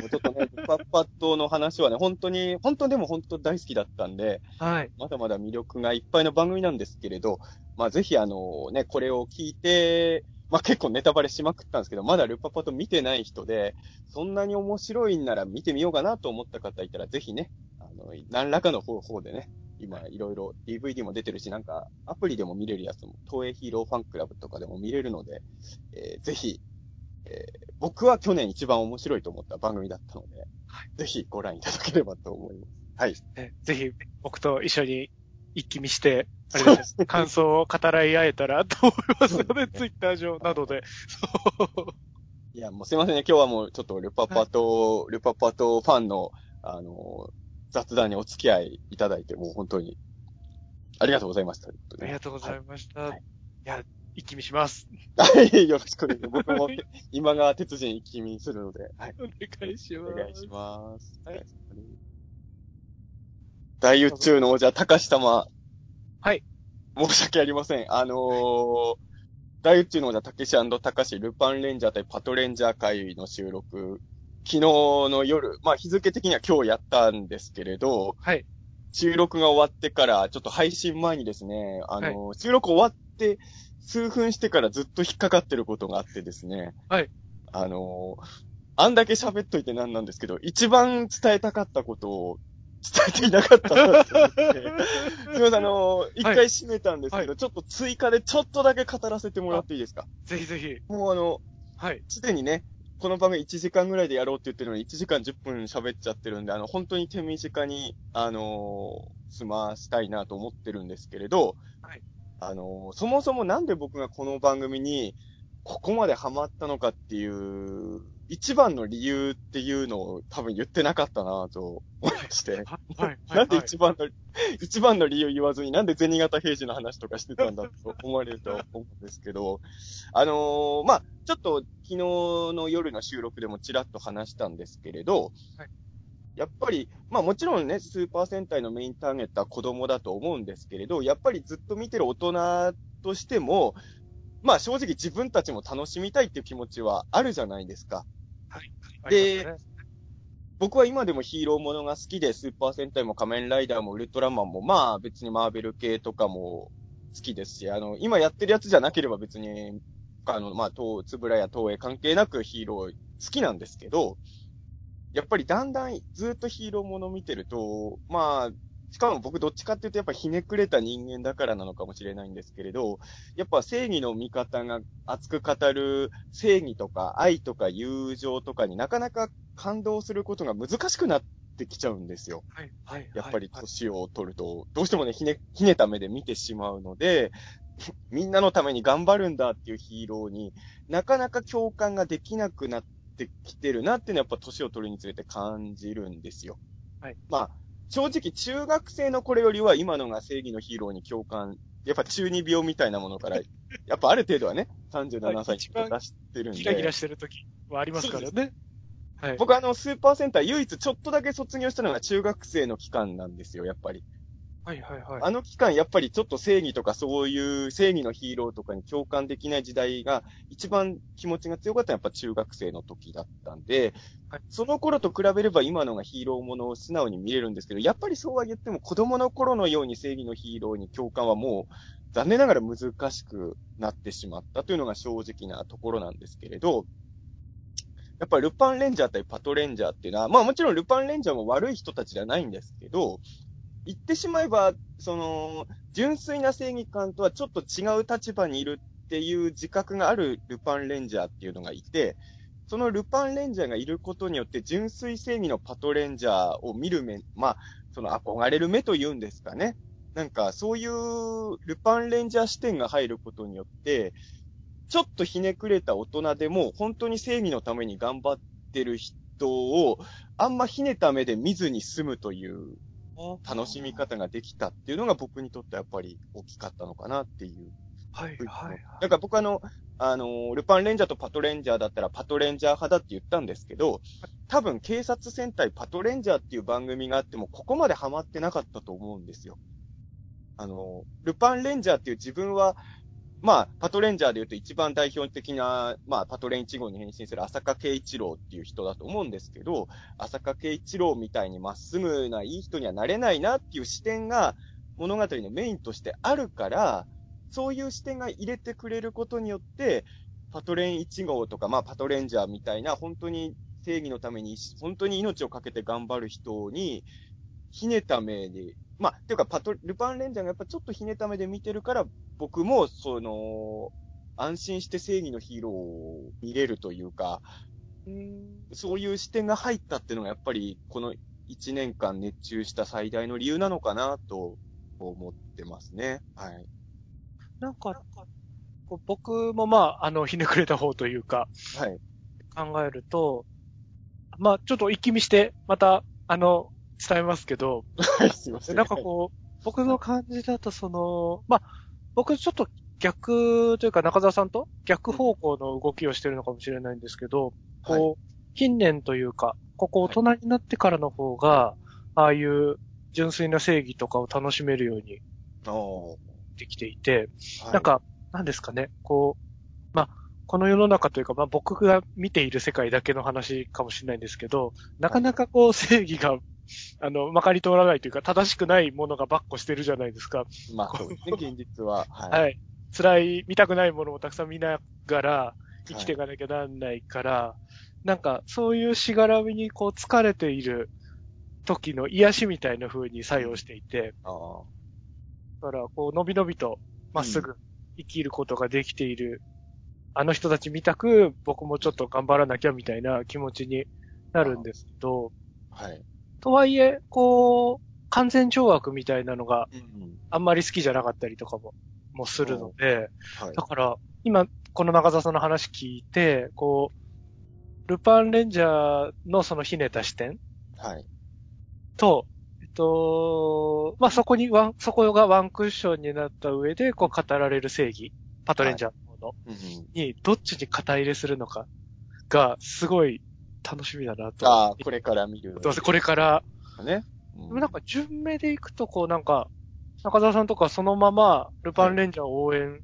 もうちょっとね、パッパットの話はね、本当に、本当でも本当大好きだったんで、はい。まだまだ魅力がいっぱいの番組なんですけれど、まあぜひあのね、これを聞いて、まあ結構ネタバレしまくったんですけど、まだルパパと見てない人で、そんなに面白いんなら見てみようかなと思った方いたら、ぜひね、あの、何らかの方法でね、今いろいろ DVD も出てるし、なんかアプリでも見れるやつも、東映ヒーローファンクラブとかでも見れるので、えーぜひ、えー僕は去年一番面白いと思った番組だったので、ぜひご覧いただければと思います。はい。ねぜひ、僕と一緒に一気見して、あれですね、感想を語らい合えたらと思いますので、ツイッター上などで。いや、もうすいませんね。今日はもうちょっとルパパと、ルパパとファンの、あの、雑談にお付き合いいただいて、もう本当に、ありがとうございました。ありがとうございました。はいい、や、一気見します。はい、よろしくお願いします。僕も今川鉄人一気見するので、はい。お願いします。お願いします。はい大宇宙の王者、高志様。はい。申し訳ありません。あのー、大宇宙の王者、たけし高志、ルパンレンジャー対パトレンジャー会の収録、昨日の夜、まあ日付的には今日やったんですけれど、はい。収録が終わってから、ちょっと配信前にですね、あの、収録終わって、数分してからずっと引っかかってることがあってですね。はい。あの、あんだけ喋っといてなんなんですけど、一番伝えたかったことを伝えていなかったなと思って。すみません、あの、一回閉めたんですけど、はちょっと追加でちょっとだけ語らせてもらっていいですか？ぜひぜひ。もうあの、はい。すでにね、この番組1時間ぐらいでやろうって言ってるのに1時間10分喋っちゃってるんで、あの、本当に手短に、あのー済ましたいなと思ってるんですけれど、はい。あのーそもそもなんで僕がこの番組に、ここまでハマったのかっていう、一番の理由っていうのを多分言ってなかったなと思いまして。なんで一番の、一番の理由言わずに、なんで銭形平次の話とかしてたんだと思われると 思うんですけど、あのーまあ、ちょっと昨日の夜の収録でもちらっと話したんですけれど、はいやっぱり、まあもちろんね、スーパー戦隊のメインターゲットは子供だと思うんですけれど、やっぱりずっと見てる大人としても、まあ正直自分たちも楽しみたいっていう気持ちはあるじゃないですか。はい。でね僕は今でもヒーローものが好きで、スーパー戦隊も仮面ライダーもウルトラマンも、まあ別にマーベル系とかも好きですし、あの、今やってるやつじゃなければ別に、あの、まあ、東、つぶらや東映関係なくヒーロー好きなんですけど、やっぱりだんだんずっとヒーローもの見てると、まあ、しかも僕どっちかっていうとやっぱひねくれた人間だからなのかもしれないんですけれど、やっぱ正義の味方が熱く語る正義とか愛とか友情とかになかなか感動することが難しくなってきちゃうんですよ。はい。はい。やっぱりはい年を取ると、どうしてもね、ひね、ひねた目で見てしまうので、みんなのために頑張るんだっていうヒーローになかなか共感ができなくなってきてるなっていうのはやっぱ年を取るにつれて感じるんですよ。はい。まあ、正直中学生の頃よりは今のが正義のヒーローに共感、やっぱ中二病みたいなものから、やっぱある程度はね、37歳に出してるんで。ギラギラしてる時はありますからね。はい。僕あの、スーパーセンター唯一ちょっとだけ卒業したのが中学生の期間なんですよ、やっぱり。はいはいはい。あの期間、やっぱりちょっと正義とかそういう正義のヒーローとかに共感できない時代が、一番気持ちが強かったのはやっぱ中学生の時だったんで、はいその頃と比べれば今のがヒーローものを素直に見れるんですけど、やっぱりそうは言っても子供の頃のように正義のヒーローに共感はもう残念ながら難しくなってしまったというのが正直なところなんですけれど、やっぱりルパンレンジャー対パトレンジャーっていうのは、まあもちろんルパンレンジャーも悪い人たちじゃないんですけど、言ってしまえば、その、純粋な正義感とはちょっと違う立場にいるっていう自覚があるルパンレンジャーっていうのがいて、そのルパンレンジャーがいることによって、純粋正義のパトレンジャーを見る目、まあ、その憧れる目というんですかね。なんか、そういうルパンレンジャー視点が入ることによって、ちょっとひねくれた大人でも、本当に正義のために頑張ってる人を、あんまひねた目で見ずに済むという楽しみ方ができたっていうのが僕にとってやっぱり大きかったのかなっていう。はい、はい、はい。なんか僕あの、あの、ルパンレンジャーとパトレンジャーだったらパトレンジャー派だって言ったんですけど、多分警察戦隊パトレンジャーっていう番組があってもここまでハマってなかったと思うんですよ。あの、ルパンレンジャーっていう自分は、まあ、パトレンジャーで言うと一番代表的な、まあ、パトレン1号に変身する浅香圭一郎っていう人だと思うんですけど、浅香圭一郎みたいにまっすぐないい人にはなれないなっていう視点が物語のメインとしてあるから、そういう視点が入れてくれることによって、パトレン1号とか、まあ、パトレンジャーみたいな、本当に正義のために、本当に命をかけて頑張る人に、ひねた目で、まあ、っていうか、パト、ルパンレンジャーがやっぱちょっとひねた目で見てるから、僕も、その、安心して正義のヒーローを見れるというか、そういう視点が入ったっていうのがやっぱり、この1年間熱中した最大の理由なのかなと思ってますね。はい。なんか、僕もまあ、あの、ひねくれた方というか、はい。考えると、まあ、ちょっと一気見して、また、あの、伝えますけど。なんかこう、僕の感じだとその、まあ、僕ちょっと逆というか中澤さんと逆方向の動きをしてるのかもしれないんですけど、はいこう、近年というか、ここ大人になってからの方が、ああいう純粋な正義とかを楽しめるようにできていて、はいなんか、なんですかね、こう、まあ、この世の中というか、まあ僕が見ている世界だけの話かもしれないんですけど、なかなかこう正義が、あの、まかり通らないというか、正しくないものがばっこしてるじゃないですか。まあそうですね、現実は。はい。はい。辛い、見たくないものをたくさん見ながら、生きていかなきゃなんないから、なんか、そういうしがらみにこう疲れている時の癒しみたいな風に作用していて、ああだから、こう、のびのびと、まっすぐ生きることができている、あの人たち見たく、僕もちょっと頑張らなきゃみたいな気持ちになるんですけど、はい。とはいえ、こう、完全懲悪みたいなのがうん。あんまり好きじゃなかったりとかも、もするので、はいだ。から、今、この中澤さんの話聞いて、こう、ルパンレンジャーのそのひねた視点はい。と、えっと、まあ、そこにワン、そこがワンクッションになった上で、こう語られる正義、パトレンジャーのものに、どっちに肩入れするのかが、すごい楽しみだなと。ああ、これから見る。どうせこれから、ね。でもなんか順目でいくと、こうなんか、中澤さんとかそのまま、ルパンレンジャーを応援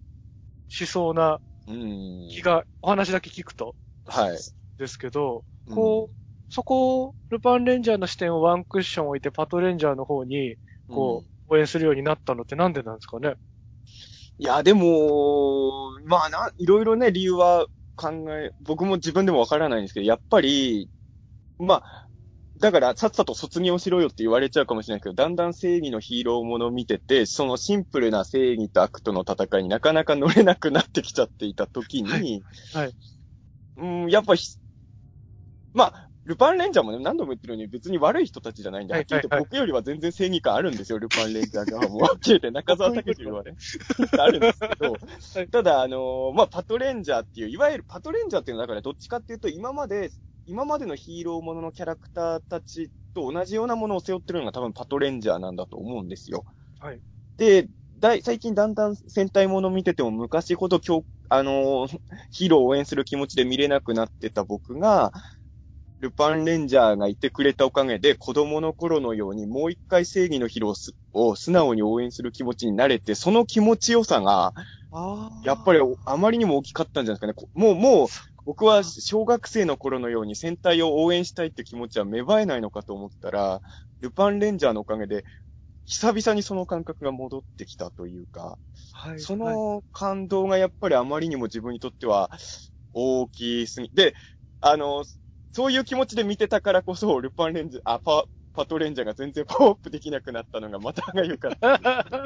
しそうなうん。気が、お話だけ聞くと、はい。ですけど、こう、そこを、ルパンレンジャーの視点をワンクッション置いて、パトレンジャーの方に、こう、応援するようになったのってなんでなんですかね？いや、でも、まあな、いろいろね、理由は考え、僕も自分でもわからないんですけど、やっぱり、まあ、だから、さっさと卒業しろよって言われちゃうかもしれないけど、だんだん正義のヒーローものを見てて、そのシンプルな正義と悪との戦いになかなか乗れなくなってきちゃっていた時に、はい。はい。うん、やっぱひ、まあ、ルパンレンジャーもね、何度も言ってるように別に悪い人たちじゃないんで、ははいっきり言って僕よりは全然正義感あるんですよ、ルパンレンジャー側も。はっきり言って中澤武史はね、あるんですけど、はいただ、あのーまあ、パトレンジャーっていう、いわゆるパトレンジャーっていうのはだからどっちかっていうと、今まで、今までのヒーローもののキャラクターたちと同じようなものを背負ってるのが多分パトレンジャーなんだと思うんですよ。はい。で、だい最近だんだん戦隊もの見てても昔ほど今日、あのー ヒーローを応援する気持ちで見れなくなってた僕が、ルパンレンジャーがいてくれたおかげで、子供の頃のようにもう一回正義のヒーローを素直に応援する気持ちになれて、その気持ちよさが、あやっぱりあまりにも大きかったんじゃないですかね。こもう、もう、僕は小学生の頃のように戦隊を応援したいって気持ちは芽生えないのかと思ったら、ルパンレンジャーのおかげで、久々にその感覚が戻ってきたというか、はい。そはい、の感動がやっぱりあまりにも自分にとっては大きすぎ。で、あの、そういう気持ちで見てたからこそ、ルパンレンジャー、あ、パ、パトレンジャーが全然パワーアップできなくなったのがまたが言うから。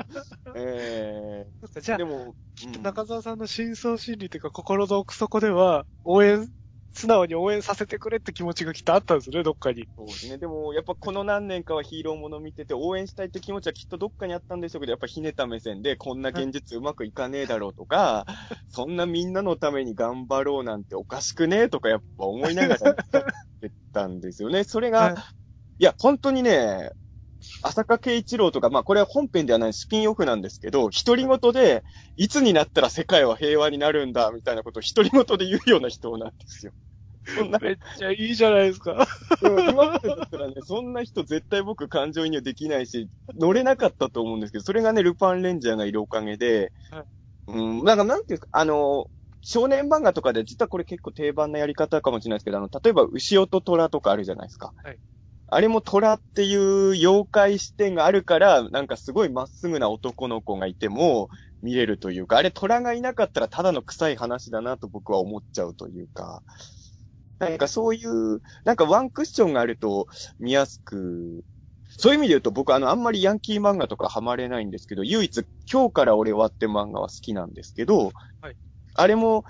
えー、そっかじゃあで、も、うん中澤さんの深層心理というか心の奥底では、応援素直に応援させてくれって気持ちがきっとあったんですね、どっかに。そうですね。でも、やっぱこの何年かはヒーローもの見てて、応援したいって気持ちはきっとどっかにあったんでしょうけど、やっぱひねた目線で、こんな現実うまくいかねえだろうとか、そんなみんなのために頑張ろうなんておかしくねえとかやっぱ思いながらやってたんですよね。それが、はいい、や、本当にね、浅香圭一郎とか、まあこれは本編ではないスピンオフなんですけど、独り言で、いつになったら世界は平和になるんだ、みたいなことを独り言で言うような人なんですよ。そんなめっちゃいいじゃないですか。でも今までだったらね、そんな人絶対僕感情移入できないし、乗れなかったと思うんですけど、それがね、ルパンレンジャーがいるおかげで、はいうん、なんかなんていうか、あの、少年漫画とかで実はこれ結構定番なやり方かもしれないですけど、あの、例えば牛音虎とかあるじゃないですか。はいあれも虎っていう妖怪視点があるから、なんかすごいまっすぐな男の子がいても見れるというか、あれ虎がいなかったらただの臭い話だなと僕は思っちゃうというか、なんかそういう、なんかワンクッションがあると見やすく、そういう意味で言うと僕あのあんまりヤンキー漫画とかハマれないんですけど、唯一今日から俺はって漫画は好きなんですけど、はい。あれも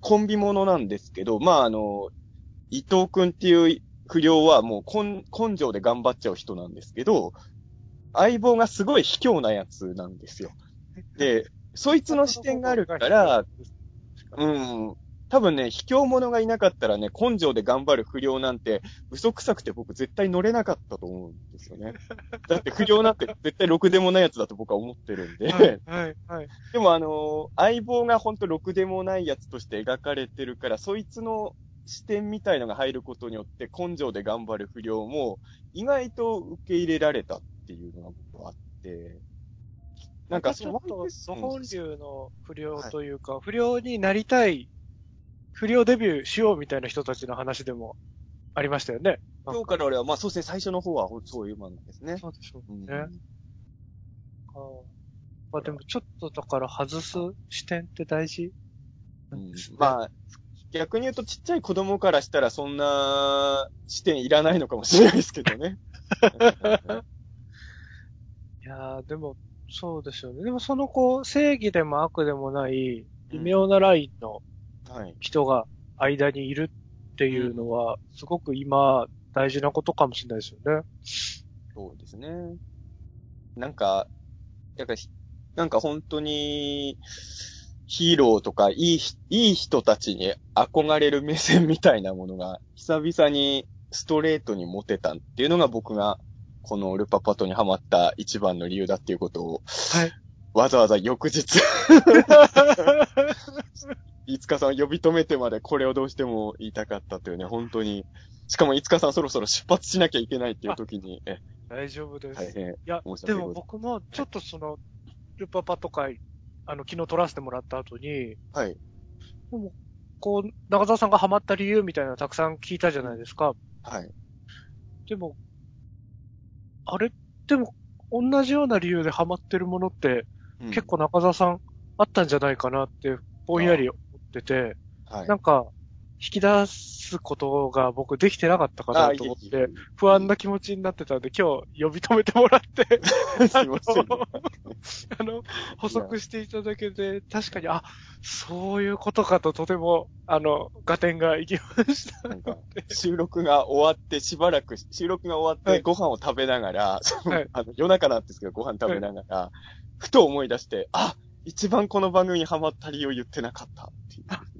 コンビものなんですけど、まああの、伊藤くんっていう不良はもう根根性で頑張っちゃう人なんですけど、相棒がすごい卑怯なやつなんですよ。で、そいつの視点があるから、うん。多分ね、卑怯者がいなかったらね、根性で頑張る不良なんて、嘘くさくて僕絶対乗れなかったと思うんですよね。だって不良なんて絶対ろくでもないやつだと僕は思ってるんで。はい、はい、はい。でもあのー相棒がほんとろくでもないやつとして描かれてるから、そいつの視点みたいのが入ることによって、根性で頑張る不良も、意外と受け入れられたっていうのが僕はあって、なんかちょっと、うん日本流の不良というか、不良になりたい、不良デビューしようみたいな人たちの話でもありましたよね。今日から俺は、まあそうですね、最初の方はそういう漫画ですね。そうでしょううんね。あーまあでもちょっとだから外す視点って大事？なん。まあ、逆に言うとちっちゃい子供からしたらそんな視点いらないのかもしれないですけどね。いやーでも、そうですよね。でもそのこう、正義でも悪でもない、微妙なラインのはい。人が間にいるっていうのは、すごく今、大事なことかもしれないですよね。そうですね。なんか、なんかひ、なんか本当に、ヒーローとか、いいひ、いい人たちに憧れる目線みたいなものが、久々にストレートに持てたっていうのが僕が、このルパパトにハマった一番の理由だっていうことを、はい。わざわざ翌日、いつかさんを呼び止めてまでこれをどうしても言いたかったというね、本当に。しかもいつかさんそろそろ出発しなきゃいけないっていう時に、え、大丈夫です。大変。いやでも僕もちょっとその、ルパパとか、あの、昨日撮らせてもらった後に、はい。でも、こう、中澤さんがハマった理由みたいなのたくさん聞いたじゃないですか。はい。でも、あれ？でも、同じような理由でハマってるものって、うん結構中澤さんあったんじゃないかなって、ぼんやり思ってて、はい。なんか、引き出すことが僕できてなかったかなと思って不安な気持ちになってたんで、今日呼び止めてもらって、すいません。あの、補足していただけて、確かに、あ、そういうことかととても、あの、合点がいきました。収録が終わってしばらく、収録が終わってはいご飯を食べながら、はい あの夜中なんですけどご飯食べながら、ふと思い出して、あ、一番この番組にハマった理由を言ってなかったっていう。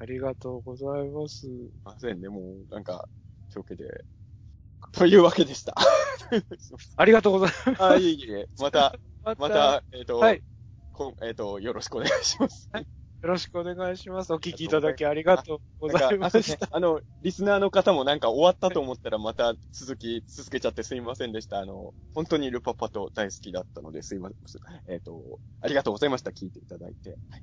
ありがとうございます。すいませんね、もう、なんか、というわけで。というわけでした。ありがとうございます。あ、いえいえ、また、ままた、えっ、と、はいこんえっ、と、よろしくお願いします。よろしくお願いします。お聞きいただきありがとうございまなんかあそうした。ですねあの、リスナーの方もなんか終わったと思ったらまた続き、続けちゃってすいませんでした。あの、本当にルパパと大好きだったのですいません。えっ、と、ありがとうございました。聞いていただいて。はい